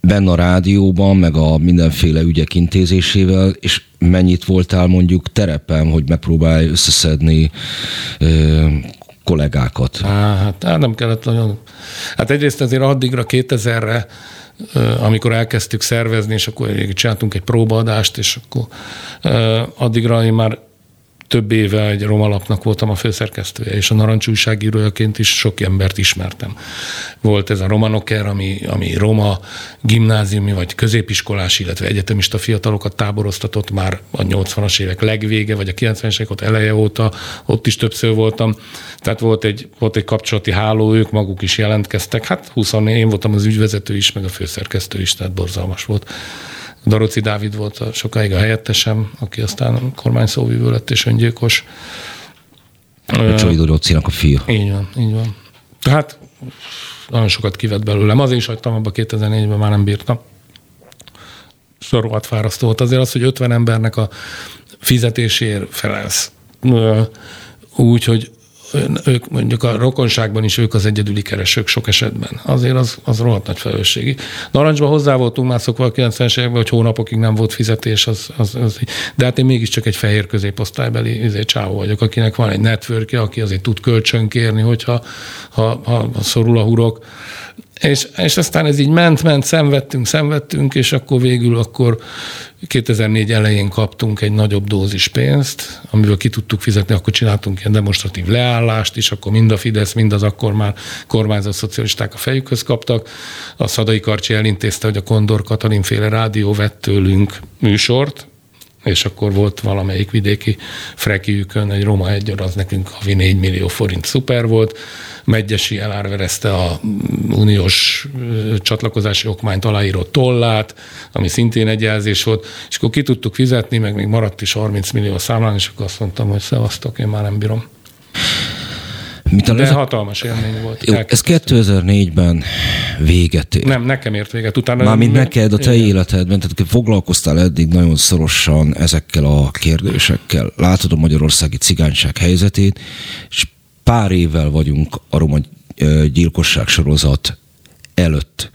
benne a rádióban, meg a mindenféle ügyek intézésével, és mennyit voltál mondjuk terepen, hogy megpróbálj összeszedni ö, kollégákat? Á, hát, nem kellett nagyon. Hát egyrészt azért addigra 2000-re amikor elkezdtük szervezni, és akkor csináltunk egy próbaadást, és akkor addigra én már több éve egy romalapnak voltam a főszerkesztője, és a Narancs újságírójaként is sok embert ismertem. Volt ez a Romanoker, ami, ami roma gimnáziumi vagy középiskolás, illetve egyetemista fiatalokat táboroztatott már a 80-as évek legvége, vagy a 90-es évek eleje óta, ott is többször voltam. Tehát volt egy, volt egy kapcsolati háló, ők maguk is jelentkeztek. Hát 20 én voltam az ügyvezető is, meg a főszerkesztő is, tehát borzalmas volt. Daroci Dávid volt a, sokáig a helyettesem, aki aztán kormányszóvívő lett és öngyilkos. Csai Dorocinak a fia. Így van, így van. Tehát nagyon sokat kivett belőlem. Azért is hagytam abba 2004-ben, már nem bírtam. Sorolhat fárasztó volt. Azért az, hogy 50 embernek a fizetésért felelsz. Úgy, hogy ők mondjuk a rokonságban is ők az egyedüli keresők sok esetben. Azért az, az rohadt nagy felelősségi. Narancsban hozzá voltunk már szokva a 90-es években, hogy hónapokig nem volt fizetés, az, az, az, de hát én mégiscsak egy fehér középosztálybeli izé, csávó vagyok, akinek van egy networkje, aki azért tud kölcsönkérni, hogyha ha, ha, ha szorul a hurok. És, és aztán ez így ment, ment, szenvedtünk, szenvedtünk, és akkor végül akkor 2004 elején kaptunk egy nagyobb dózis pénzt, amivel ki tudtuk fizetni, akkor csináltunk ilyen demonstratív leállást is, akkor mind a Fidesz, mind az akkor már kormányzat szocialisták a fejükhöz kaptak. A Szadai Karcsi elintézte, hogy a Kondor Katalin féle rádió vett tőlünk műsort, és akkor volt valamelyik vidéki frekiükön egy Roma egy az nekünk havi 4 millió forint szuper volt. Megyesi elárverezte a uniós csatlakozási okmányt aláíró tollát, ami szintén egy jelzés volt, és akkor ki tudtuk fizetni, meg még maradt is 30 millió számlán, és akkor azt mondtam, hogy szevasztok, én már nem bírom. Mit De ez hatalmas élmény volt. Jó, ez 2004-ben véget ért. Nem, nekem ért véget. Utána Mármint neked a te igen. életedben, tehát foglalkoztál eddig nagyon szorosan ezekkel a kérdésekkel. Látod a magyarországi cigányság helyzetét, és pár évvel vagyunk a roma gyilkosság sorozat előtt.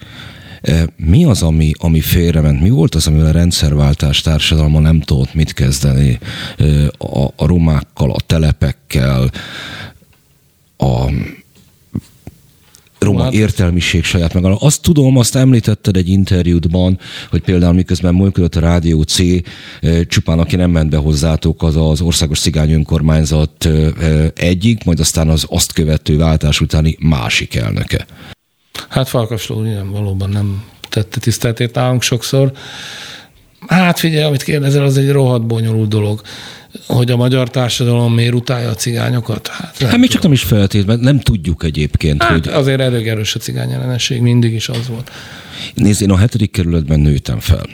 Mi az, ami, ami félrement? Mi volt az, amivel a rendszerváltás társadalma nem tudott mit kezdeni a, a romákkal, a telepekkel, a roma értelmiség saját meg. Azt tudom, azt említetted egy interjútban, hogy például miközben működött a Rádió C, csupán aki nem ment be hozzátok, az az Országos Cigány Önkormányzat egyik, majd aztán az azt követő váltás utáni másik elnöke. Hát Farkas Lóri nem, valóban nem tette tiszteltét nálunk sokszor. Hát figyelj, amit kérdezel, az egy rohadt bonyolult dolog hogy a magyar társadalom miért utálja a cigányokat? Hát, hát mi csak nem is feltétlenül, nem tudjuk egyébként, hát, hogy... azért elég erős a cigány ellenesség, mindig is az volt. Nézd, én a hetedik kerületben nőttem fel.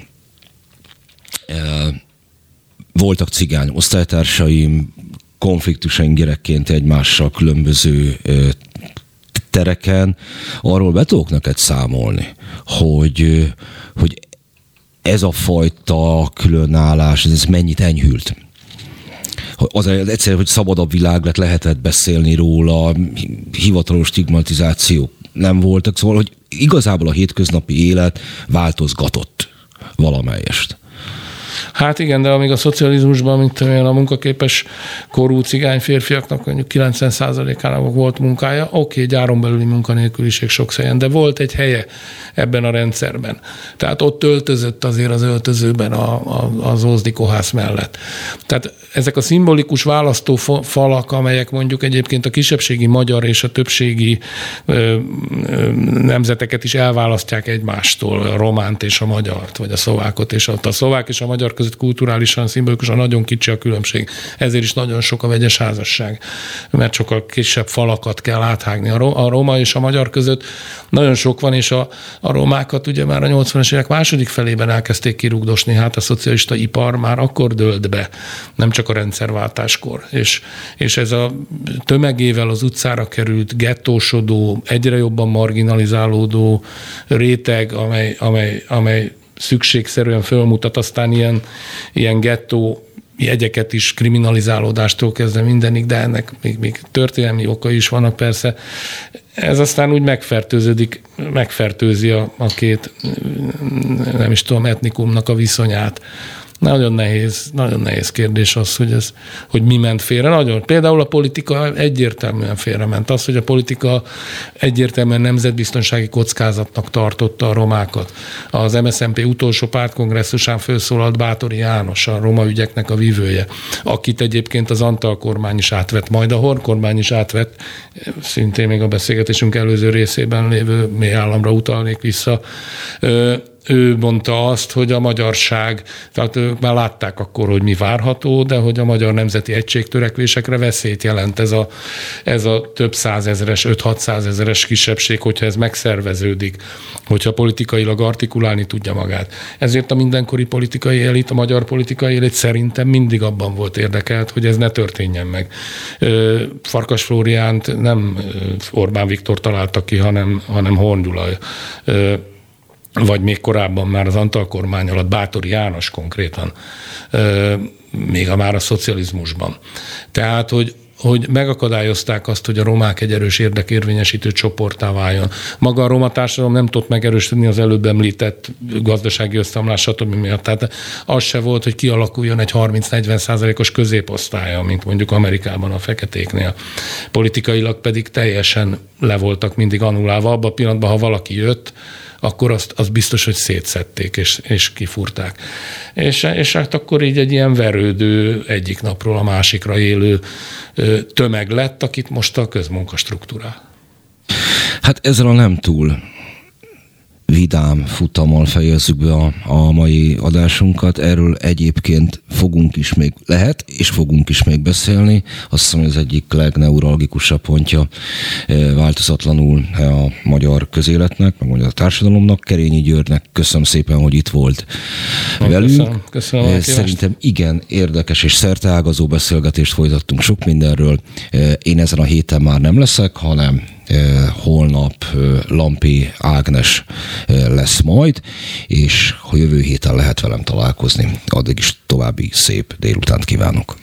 Voltak cigány osztálytársaim, konfliktusaink gyerekként egymással különböző tereken. Arról be tudok neked számolni, hogy, hogy ez a fajta különállás, ez mennyit enyhült az egyszerűen, hogy szabadabb világ lett, lehetett beszélni róla, hivatalos stigmatizáció nem voltak, szóval, hogy igazából a hétköznapi élet változgatott valamelyest. Hát igen, de amíg a szocializmusban, mint a munkaképes korú cigány férfiaknak mondjuk 90%-ának volt munkája, oké, okay, gyáron belüli munkanélküliség sok helyen, de volt egy helye ebben a rendszerben. Tehát ott öltözött azért az öltözőben a, a, az Ózdi kohász mellett. Tehát ezek a szimbolikus választófalak, amelyek mondjuk egyébként a kisebbségi magyar és a többségi ö, ö, nemzeteket is elválasztják egymástól, a románt és a magyart, vagy a szlovákot és a, a szlovák és a magyar között kulturálisan, szimbolikusan nagyon kicsi a különbség. Ezért is nagyon sok a vegyes házasság, mert sokkal kisebb falakat kell áthágni. A, a roma és a magyar között nagyon sok van, és a, a romákat ugye már a 80-as évek második felében elkezdték kirugdosni, hát a szocialista ipar már akkor dölt be, nem csak a rendszerváltáskor. És, és ez a tömegével az utcára került gettósodó, egyre jobban marginalizálódó réteg, amely, amely, amely szükségszerűen fölmutat aztán ilyen, ilyen gettó jegyeket is kriminalizálódástól kezdve mindenig, de ennek még, még történelmi okai is vannak persze. Ez aztán úgy megfertőződik, megfertőzi a, a két, nem is tudom, etnikumnak a viszonyát. Nagyon nehéz, nagyon nehéz kérdés az, hogy, ez, hogy mi ment félre. Nagyon. Például a politika egyértelműen félrement. Az, hogy a politika egyértelműen nemzetbiztonsági kockázatnak tartotta a romákat. Az MSZNP utolsó pártkongresszusán felszólalt Bátori János, a roma ügyeknek a vívője, akit egyébként az Antal kormány is átvett, majd a Hor kormány is átvett, szintén még a beszélgetésünk előző részében lévő mély államra utalnék vissza ő mondta azt, hogy a magyarság, tehát ők már látták akkor, hogy mi várható, de hogy a magyar nemzeti egységtörekvésekre veszélyt jelent ez a, ez a több százezeres, 5-600 ezeres kisebbség, hogyha ez megszerveződik, hogyha politikailag artikulálni tudja magát. Ezért a mindenkori politikai elit, a magyar politikai elit szerintem mindig abban volt érdekelt, hogy ez ne történjen meg. Farkas Flóriánt nem Orbán Viktor találta ki, hanem, hanem Horn Gyula vagy még korábban már az Antal kormány alatt Bátori János konkrétan, még a már a szocializmusban. Tehát, hogy hogy megakadályozták azt, hogy a romák egy erős érdekérvényesítő csoportá váljon. Maga a roma társadalom nem tudott megerősödni az előbb említett gazdasági összeomlás, stb. miatt. Tehát az se volt, hogy kialakuljon egy 30-40 százalékos középosztálya, mint mondjuk Amerikában a feketéknél. Politikailag pedig teljesen le voltak mindig annulálva. Abban a pillanatban, ha valaki jött, akkor azt, azt biztos, hogy szétszették és, és kifurták. És, és hát akkor így egy ilyen verődő, egyik napról a másikra élő tömeg lett, akit most a közmunka. Hát ezzel a nem túl vidám futammal fejezzük be a, a mai adásunkat. Erről egyébként fogunk is még, lehet, és fogunk is még beszélni. Azt hiszem, az egyik legneuralgikusabb pontja eh, változatlanul a magyar közéletnek, meg a társadalomnak. Kerényi Györgynek köszönöm szépen, hogy itt volt Na, velünk. Köszönöm, köszönöm eh, Szerintem igen érdekes és szerteágazó beszélgetést folytattunk sok mindenről. Én ezen a héten már nem leszek, hanem holnap Lampi Ágnes lesz majd, és jövő héten lehet velem találkozni, addig is további szép délutánt kívánok.